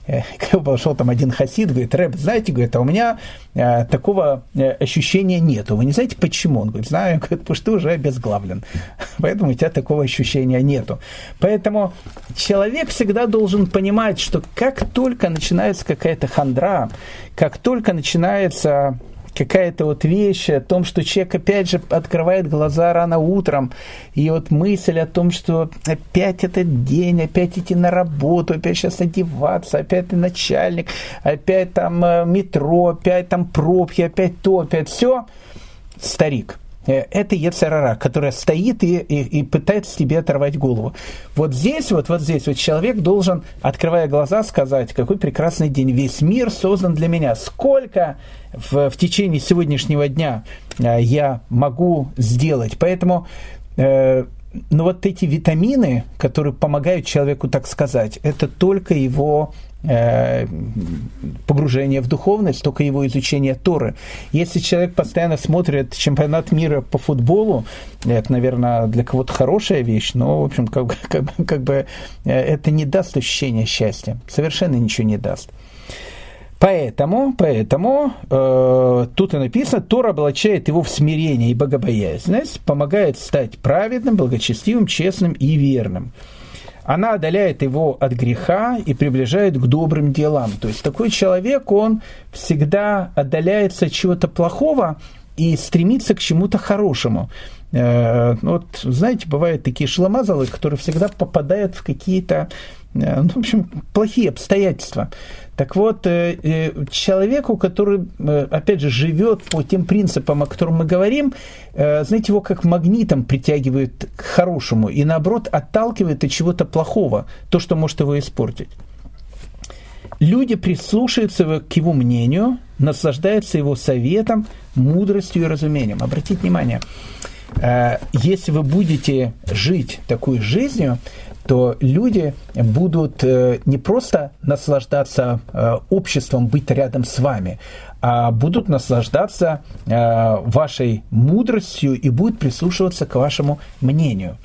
Э, когда пошел там один хасид, говорит, Рэб, знаете, говорит, а у меня э, такого э, ощущения нету. Вы не знаете, почему? Он говорит, знаю, говорит, потому что ты уже обезглавлен. Поэтому у тебя такого ощущения нету. Поэтому человек всегда должен понимать, что как только начинается какая-то хандра, как только начинается какая-то вот вещь о том, что человек опять же открывает глаза рано утром, и вот мысль о том, что опять этот день, опять идти на работу, опять сейчас одеваться, опять ты начальник, опять там э, метро, опять там пробки, опять то, опять все, старик. Э, это Ецарара, которая стоит и, и, и пытается тебе оторвать голову. Вот здесь, вот, вот здесь вот человек должен, открывая глаза, сказать, какой прекрасный день, весь мир создан для меня. Сколько в, в течение сегодняшнего дня э, я могу сделать. Поэтому э, ну вот эти витамины, которые помогают человеку, так сказать, это только его погружение в духовность, только его изучение Торы. Если человек постоянно смотрит чемпионат мира по футболу, это, наверное, для кого-то хорошая вещь, но, в общем, как, как, как бы э, это не даст ощущения счастья, совершенно ничего не даст. Поэтому, поэтому э, тут и написано, Тора облачает его в смирение и богобоязненность, помогает стать праведным, благочестивым, честным и верным. Она отдаляет его от греха и приближает к добрым делам. То есть такой человек, он всегда отдаляется от чего-то плохого и стремится к чему-то хорошему. Э, вот, знаете, бывают такие шламазалы, которые всегда попадают в какие-то Э, ну, в общем, плохие обстоятельства. Так вот, э, э, человеку, который, опять же, живет по тем принципам, о которых мы говорим, знаете, его как магнитом притягивает к хорошему и, наоборот, отталкивает от чего-то плохого, то, что может его испортить. Люди прислушаются к его мнению, наслаждаются его советом, мудростью и разумением. Обратите внимание, если вы будете жить такой жизнью, то люди будут э, не просто наслаждаться э, обществом, быть рядом с вами, а будут наслаждаться э, вашей мудростью и будут прислушиваться к вашему мнению.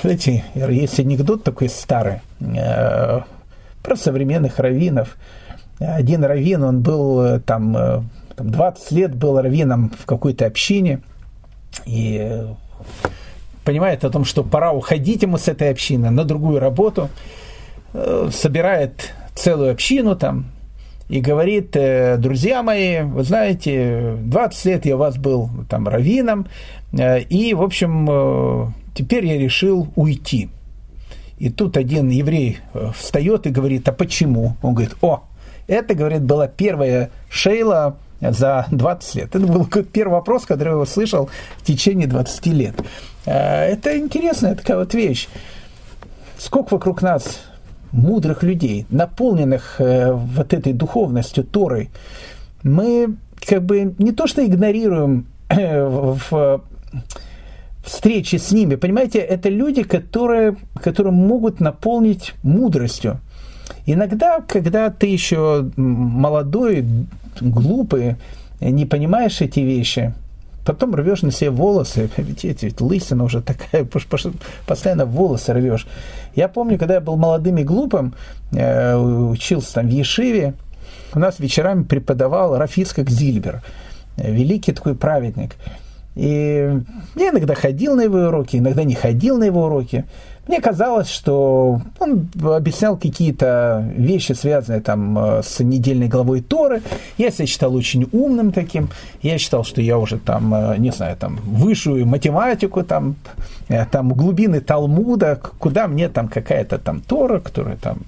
Знаете, есть анекдот такой старый про современных раввинов. Один раввин, он был там, там 20 лет был раввином в какой-то общине, и понимает о том, что пора уходить ему с этой общины на другую работу, э, собирает целую общину там и говорит, э, друзья мои, вы знаете, 20 лет я у вас был там раввином, э, и, в общем, теперь я решил уйти. И тут один еврей встает и говорит, а почему? Он говорит, о, это, говорит, была первая шейла за 20 лет. Это был первый вопрос, который я его слышал в течение 20 лет. Э, это интересная такая вот вещь. Сколько вокруг нас мудрых людей, наполненных э, вот этой духовностью, Торой, мы как бы не то что игнорируем в встречи с ними. Понимаете, это люди, которые, которые могут наполнить мудростью. Иногда, когда ты еще молодой, глупый, не понимаешь эти вещи, потом рвешь на себе волосы, ведь ведь лысина уже такая, постоянно волосы рвешь. Я помню, когда я был молодым и глупым, э, учился там в Ешиве, у нас вечерами преподавал Рафицкак Зильбер, великий такой праведник – и я иногда ходил на его уроки, иногда не ходил на его уроки. Мне казалось, что он объяснял какие-то вещи, связанные там э, с недельной главой Торы. Я себя считал очень умным таким. Я считал, что я уже там, э, не знаю, там высшую математику, там, э, там глубины Талмуда, куда мне там какая-то там Тора, которая там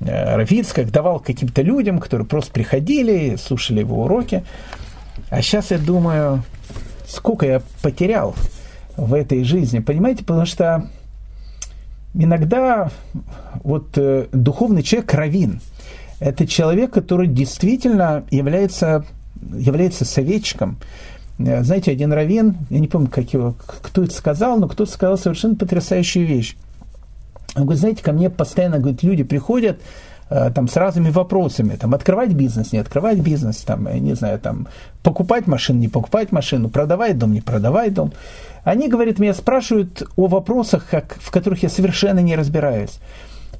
Равицкак давал каким-то людям, которые просто приходили, слушали его уроки. А сейчас я думаю, сколько я потерял в этой жизни, понимаете, потому что иногда вот э, духовный человек равин. Это человек, который действительно является, является советчиком. Э, знаете, один равин, я не помню, как его, кто это сказал, но кто-то сказал совершенно потрясающую вещь. Он говорит, знаете, ко мне постоянно говорит, люди приходят, там, с разными вопросами, там, открывать бизнес, не открывать бизнес, там, я не знаю, там, покупать машину, не покупать машину, продавать дом, не продавать дом. Они, говорит, меня спрашивают о вопросах, как, в которых я совершенно не разбираюсь.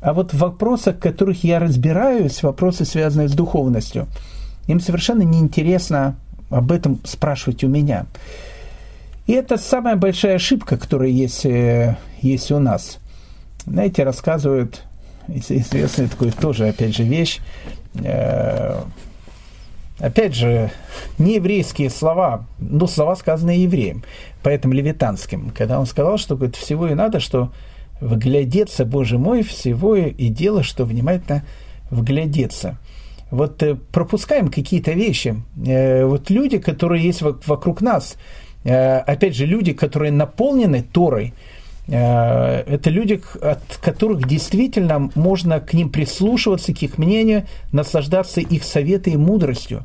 А вот в вопросах, в которых я разбираюсь, вопросы, связанные с духовностью, им совершенно неинтересно об этом спрашивать у меня. И это самая большая ошибка, которая есть, э, есть у нас. Знаете, рассказывают известная такой тоже, опять же, вещь. Э, опять же, не еврейские слова, но слова, сказанные евреем, поэтому левитанским, когда он сказал, что говорит, всего и надо, что вглядеться, Боже мой, всего и дело, что внимательно вглядеться. Вот э, пропускаем какие-то вещи. Э, вот люди, которые есть вокруг нас, опять же, люди, которые наполнены Торой, это люди, от которых действительно можно к ним прислушиваться, к их мнению, наслаждаться их советой и мудростью.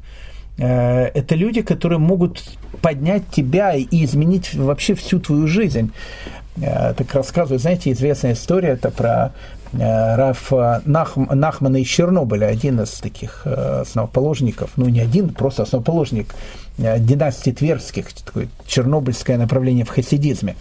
Э, это люди, которые могут поднять тебя и изменить вообще всю твою жизнь. Э, так рассказываю, знаете, известная история, это про Раф Нах, Нахмана из Чернобыля, один из таких основоположников, ну не один, просто основоположник династии Тверских, такое чернобыльское направление в хасидизме.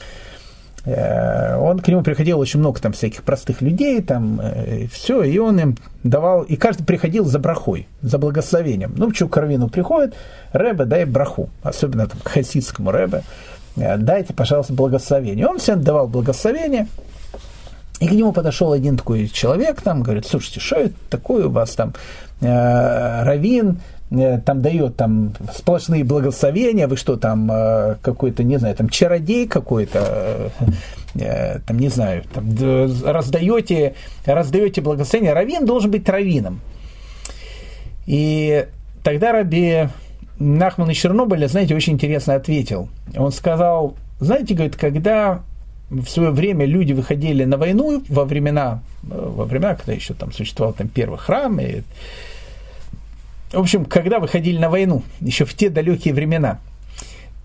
Э, он к нему приходил очень много там всяких простых людей, там э, все, и он им давал, и каждый приходил за брахой, за благословением. Ну, что к Равину приходит, Рэбе, дай браху, особенно там, к хасидскому Рэбе, э, дайте, пожалуйста, благословение. Он всем давал благословение, и к нему подошел один такой человек, там, говорит, слушайте, что это такое у вас там, э, Равин, там дает там сплошные благословения, вы что там э, какой-то, не знаю, там чародей какой-то, э, там не знаю, там раздаете, раздаете благословение. Равин должен быть равином. И тогда Раби Нахман из Чернобыля, знаете, очень интересно ответил. Он сказал, знаете, говорит, когда в свое время люди выходили на войну во времена, во времена, когда еще там существовал там первый храм, и в общем, когда выходили на войну, еще в те далекие времена,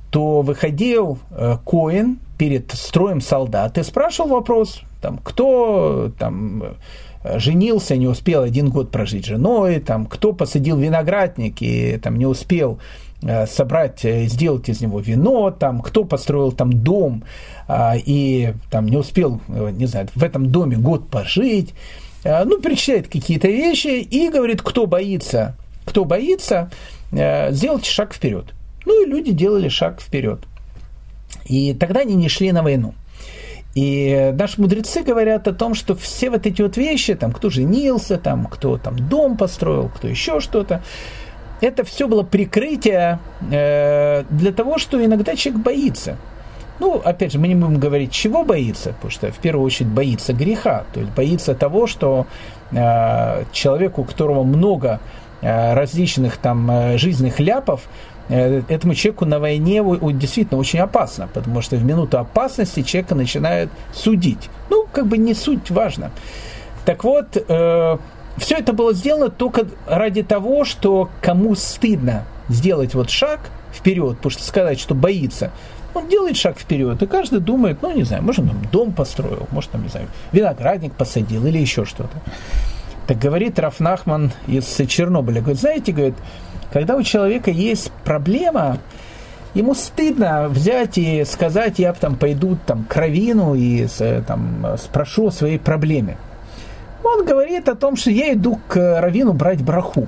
то выходил э, Коин перед строем солдат и спрашивал вопрос, там, кто там, э, женился, не успел один год прожить женой, там, кто посадил виноградник и там, не успел э, собрать, сделать из него вино, там, кто построил там дом э, и там, не успел, не знаю, в этом доме год пожить. Ну, перечисляет какие-то вещи и говорит, кто боится кто боится, э, сделайте шаг вперед. Ну и люди делали шаг вперед. И тогда они не шли на войну. И наши мудрецы говорят о том, что все вот эти вот вещи, там, кто женился, там, кто там дом построил, кто еще что-то, это все было прикрытие э, для того, что иногда человек боится. Ну, опять же, мы не будем говорить, чего боится, потому что в первую очередь боится греха, то есть боится того, что э, человеку, у которого много различных там жизненных ляпов, этому человеку на войне действительно очень опасно, потому что в минуту опасности человека начинают судить. Ну, как бы не суть важно. Так вот, все это было сделано только ради того, что кому стыдно сделать вот шаг вперед, потому что сказать, что боится, он делает шаг вперед, и каждый думает, ну, не знаю, может, он дом построил, может, там, не знаю, виноградник посадил или еще что-то. Так говорит Рафнахман из Чернобыля, говорит, знаете, говорит, когда у человека есть проблема, ему стыдно взять и сказать, я там пойду там, к Равину и там, спрошу о своей проблеме. Он говорит о том, что я иду к Равину брать браху.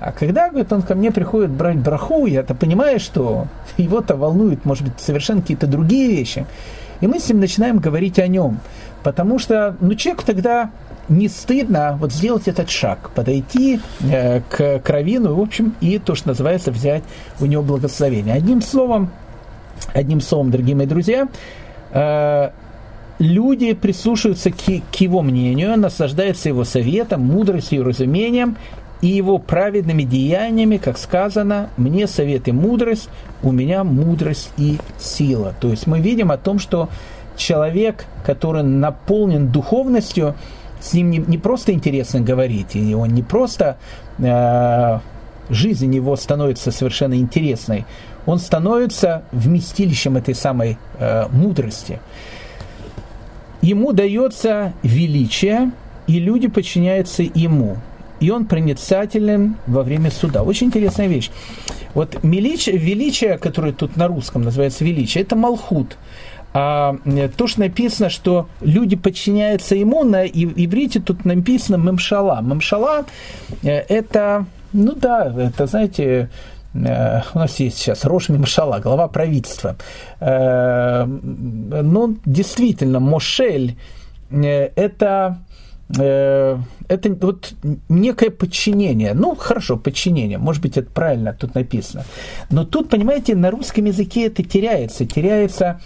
А когда, говорит, он ко мне приходит брать браху, я-то понимаю, что его-то волнует, может быть, совершенно какие-то другие вещи. И мы с ним начинаем говорить о нем. Потому что, ну, человеку тогда не стыдно вот сделать этот шаг, подойти э, к кровину, в общем, и то, что называется, взять у него благословение. Одним словом, одним словом, дорогие мои друзья, э, люди прислушиваются к, к его мнению, наслаждаются его советом, мудростью и разумением, и его праведными деяниями, как сказано, мне совет и мудрость, у меня мудрость и сила. То есть мы видим о том, что человек, который наполнен духовностью, с ним не, не просто интересно говорить, и он не просто э, жизнь его становится совершенно интересной, он становится вместилищем этой самой э, мудрости. Ему дается величие, и люди подчиняются ему и он проницателен во время суда. Очень интересная вещь. Вот величие, величие, которое тут на русском называется величие, это малхут. А то, что написано, что люди подчиняются ему, на иврите тут написано мемшала. Мемшала э, это, ну да, это, знаете, э, у нас есть сейчас Рош Мимшала, глава правительства. Ну, действительно, Мошель – это это вот некое подчинение. Ну, хорошо, подчинение. Может быть, это правильно тут написано. Но тут, понимаете, на русском языке это теряется. Теряется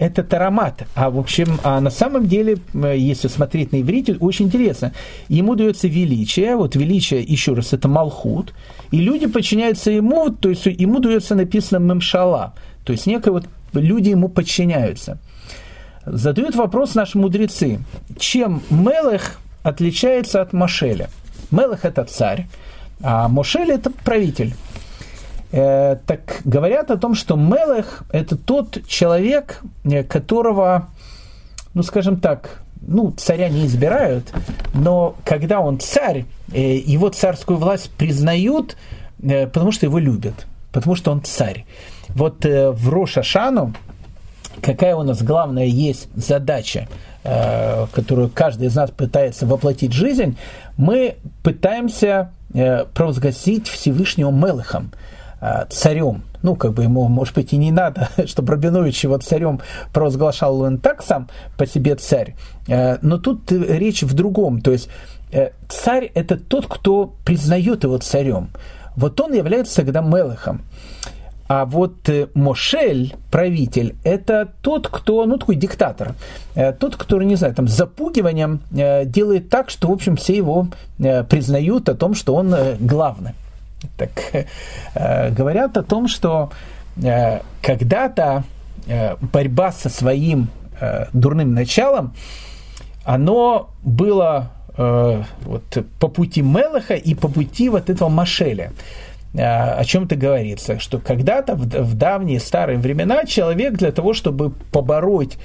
этот аромат. А в общем, а на самом деле, если смотреть на иврите, очень интересно. Ему дается величие, вот величие, еще раз, это малхут, и люди подчиняются ему, то есть ему дается написано мемшала, то есть некое вот люди ему подчиняются. Задают вопрос наши мудрецы, чем Мелех отличается от Мошеля? Мелех – это царь, а Мошель – это правитель. Э, так говорят о том, что Мелех – это тот человек, э, которого, ну, скажем так, ну, царя не избирают, но когда он царь, э, его царскую власть признают, э, потому что его любят, потому что он царь. Вот э, в Рошашану, какая у нас главная есть задача, э, которую каждый из нас пытается воплотить в жизнь, мы пытаемся э, провозгласить Всевышнего Мелыхом, царем. Ну, как бы ему, может быть, и не надо, чтобы Рабинович его царем провозглашал, он так сам по себе царь. Но тут речь в другом. То есть царь – это тот, кто признает его царем. Вот он является тогда Мелыхом. А вот э, Мошель, правитель, это тот, кто, ну, такой диктатор, э, тот, который, не знаю, там, запугиванием э, делает так, что, в общем, все его признают о том, что он главный. Так говорят о том, что когда-то борьба со своим дурным началом, оно было вот, по пути Мелаха и по пути вот этого Машеля. О чем-то говорится, что когда-то в, давние старые времена человек для того, чтобы побороть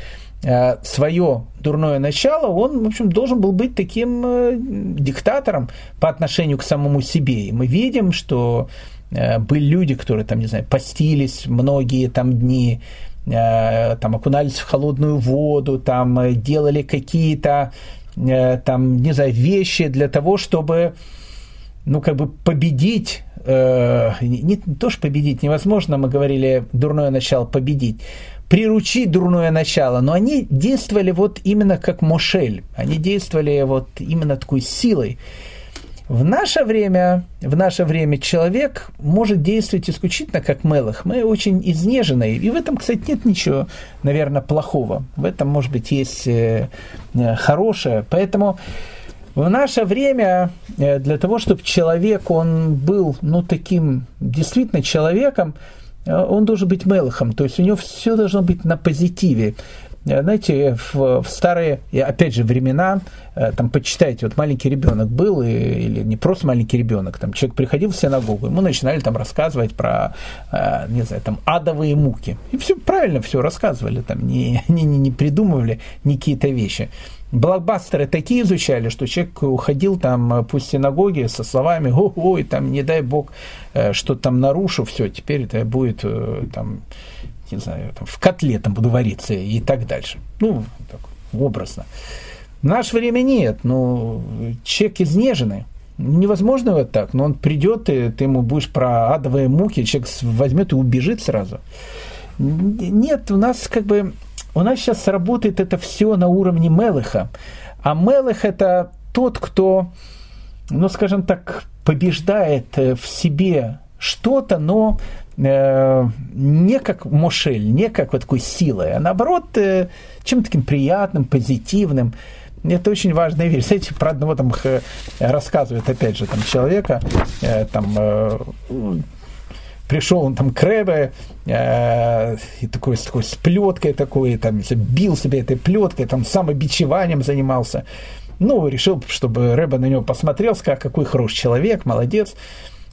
свое дурное начало, он, в общем, должен был быть таким э, диктатором по отношению к самому себе. И мы видим, что э, были люди, которые, там, не знаю, постились многие там дни, э, там окунались в холодную воду, там делали какие-то там, не знаю, вещи для того, чтобы ну, как бы победить э, не, не то, что победить невозможно, мы говорили, дурное начало победить, приручить дурное начало, но они действовали вот именно как Мошель, они действовали вот именно такой силой. В наше время, в наше время человек может действовать исключительно как Мелах. Мы очень изнеженные. И в этом, кстати, нет ничего, наверное, плохого. В этом, может быть, есть э, э хорошее. Поэтому В наше время э, для того, чтобы человек, он был, ну, таким действительно человеком, он должен быть мелохом, то есть у него все должно быть на позитиве. Э, знаете, в, в старые, опять же, времена, там, почитайте, вот маленький ребенок был, или не просто маленький ребенок, там, человек приходил в синагогу, ему начинали там рассказывать про, не знаю, там, адовые муки. И все правильно все рассказывали, там, не, не, не придумывали какие-то вещи блокбастеры такие изучали, что человек уходил там э, по синагоге со словами «Ой, там, не дай бог, э, что там нарушу, все, теперь это будет э, там, не знаю, там, в котле там буду вариться и так дальше». Ну, так, образно. В наше время нет, ну, человек изнеженный, невозможно вот так, но он придет, и ты ему будешь про адовые муки, человек возьмет и убежит сразу. Нет, у нас как бы у нас сейчас работает это все на уровне Мелыха. А Мелых это тот, кто, ну, скажем так, побеждает э, в себе что-то, но э, не как Мошель, не как вот такой силой, а наоборот э, чем-то таким приятным, позитивным. Это очень важная вещь. Знаете, про одного там э, рассказывает, опять же, там человека, э, там, э, пришел он там к э, и такой, такой с плеткой такой, там, бил себя этой плеткой, там, самобичеванием занимался. Ну, решил, чтобы Рэбе на него посмотрел, сказал, какой хороший человек, молодец.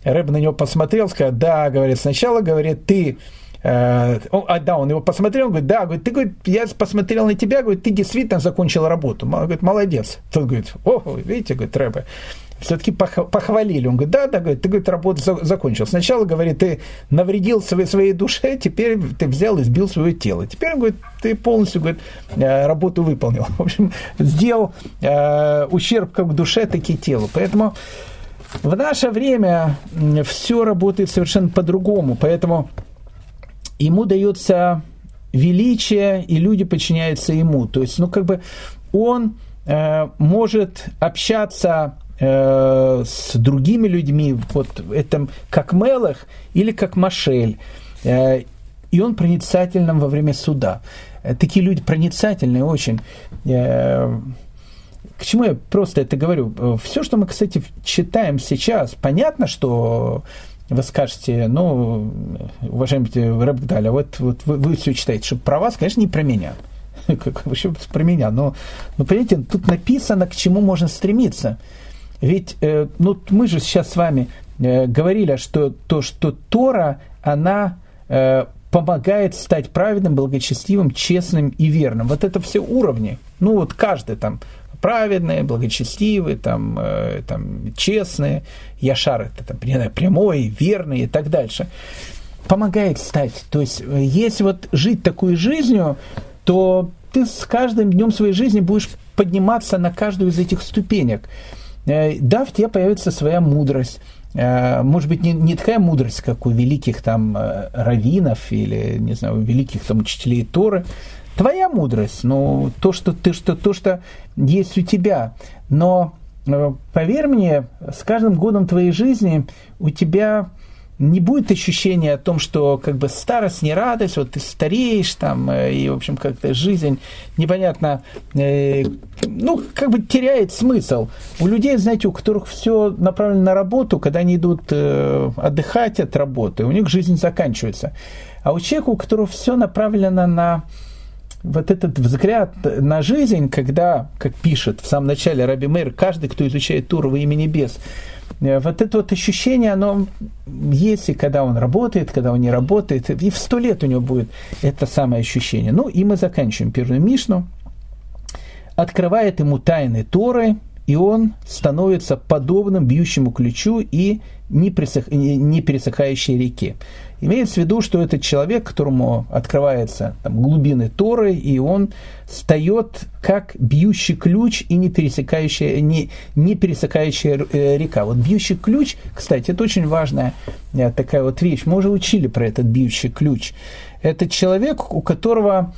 Рэбе на него посмотрел, сказал, да, говорит, сначала, говорит, ты Uh, а, да, он его посмотрел, говорит, да, говорит, ты, говорит, я посмотрел на тебя, говорит, ты действительно закончил работу. Он говорит, молодец. Тот говорит, о, видите, говорит, Рэбе, все-таки похвалили. Он говорит, да, да, говорит, ты, говорит, работу закончил. Сначала, говорит, ты навредил своей, своей душе, теперь ты взял и сбил свое тело. Теперь, говорит, ты полностью, говорит, э, работу выполнил. В общем, сделал э, ущерб как душе, так и телу. Поэтому в наше время все работает совершенно по-другому. Поэтому ему дается величие, и люди подчиняются ему. То есть, ну, как бы он э, может общаться э, с другими людьми, вот это как Мелах или как Машель, э, и он проницательным во время суда. Э, такие люди проницательные очень. К чему я просто это говорю? Все, что мы, кстати, читаем сейчас, понятно, что вы скажете, ну, уважаемый Рэбгдаля, вот, вот вы, вы все читаете, что про вас, конечно, не про меня. Как, вообще про меня. Но, но, понимаете, тут написано, к чему можно стремиться. Ведь э, ну, мы же сейчас с вами э, говорили, что то, что Тора, она э, помогает стать праведным, благочестивым, честным и верным. Вот это все уровни. Ну вот каждый там праведный, благочестивый, там, э, там, честный, Яшар это там, не знаю, прямой, верный и так дальше. Помогает стать. То есть, если вот жить такой жизнью, то ты с каждым днем своей жизни будешь подниматься на каждую из этих ступенек. Э, да, в тебе появится своя мудрость. Э, может быть, не, не такая мудрость, как у великих там э, раввинов или, не знаю, у великих там учителей Торы. Твоя мудрость, но то, что ты, что, то, что есть у тебя. Но поверь мне, с каждым годом твоей жизни у тебя не будет ощущения о том, что как бы старость не радость, вот ты стареешь там, э, и, в общем, как-то жизнь непонятно, э, ну, как бы теряет смысл. У людей, знаете, у которых все направлено на работу, когда они идут э, отдыхать от работы, у них жизнь заканчивается. А у человека, у которого все направлено на вот этот взгляд на жизнь, когда, как пишет в самом начале Раби Мэр, каждый, кто изучает Туру во имя небес, вот это вот ощущение, оно есть и когда он работает, когда он не работает, и в сто лет у него будет это самое ощущение. Ну и мы заканчиваем первую Мишну. Открывает ему тайны Торы, и он становится подобным бьющему ключу и не, не пересыхающей реке. Имеется в виду, что это человек, которому открывается там, глубины Торы, и он встает как бьющий ключ и не пересекающая, не, не пересекающая э, река. Вот бьющий ключ, кстати, это очень важная э, такая вот вещь. Мы уже учили про этот бьющий ключ. Это человек, у которого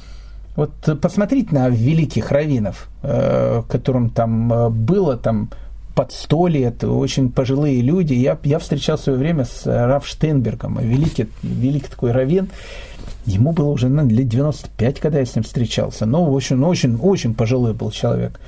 вот посмотрите на великих раввинов, э, которым там было там под сто лет, очень пожилые люди. Я, я встречал в свое время с Раф Штейнбергом, великий, великий такой раввин. Ему было уже ну, лет 95, когда я с ним встречался. Но, в общем, очень, очень пожилой был человек.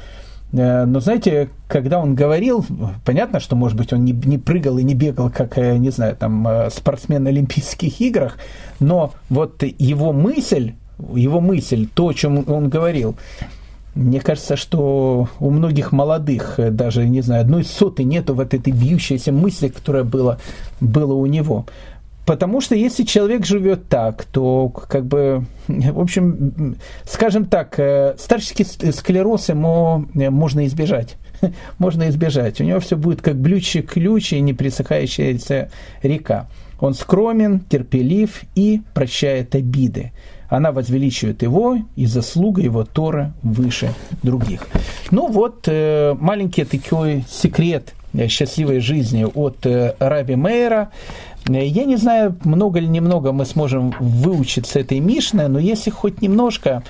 но знаете, когда он говорил, понятно, что, может быть, он не, не прыгал и не бегал, как, не знаю, там, спортсмен на Олимпийских играх, но вот его мысль, его мысль, то, о чем он говорил, мне кажется, что у многих молодых даже, не знаю, одной соты нету вот этой бьющейся мысли, которая была, была у него. Потому что если человек живет так, то как бы, в общем, скажем так, э, старческий склероз ему э, можно избежать. Можно избежать. У него все будет как блюдчик ключ и непресыхающаяся река. Он скромен, терпелив и прощает обиды она возвеличивает его, и заслуга его Тора выше других. Ну вот, э, маленький такой секрет э, счастливой жизни от э, Раби Мейера. Я не знаю, много или немного мы сможем выучиться этой Мишны, но если хоть немножко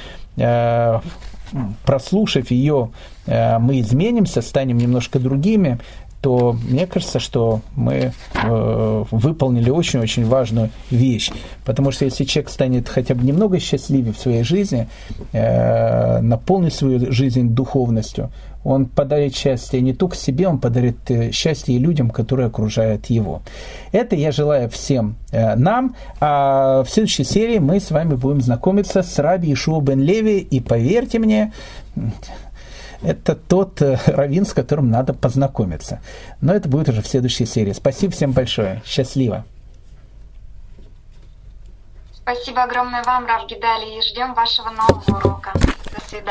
прослушав ее, мы изменимся, станем немножко другими, то мне кажется, что мы э, выполнили очень-очень важную вещь. Потому что если человек станет хотя бы немного счастливее в своей жизни, э, наполнит свою жизнь духовностью, он подарит счастье не только себе, он подарит э, счастье и людям, которые окружают его. Это я желаю всем э, нам. А в следующей серии мы с вами будем знакомиться с Раби Ишуа бен Леви. И поверьте мне, это тот э, раввин, с которым надо познакомиться. Но это будет уже в следующей серии. Спасибо всем большое. Счастливо. Спасибо огромное вам, Рав Гидали, и ждем вашего нового урока. До свидания.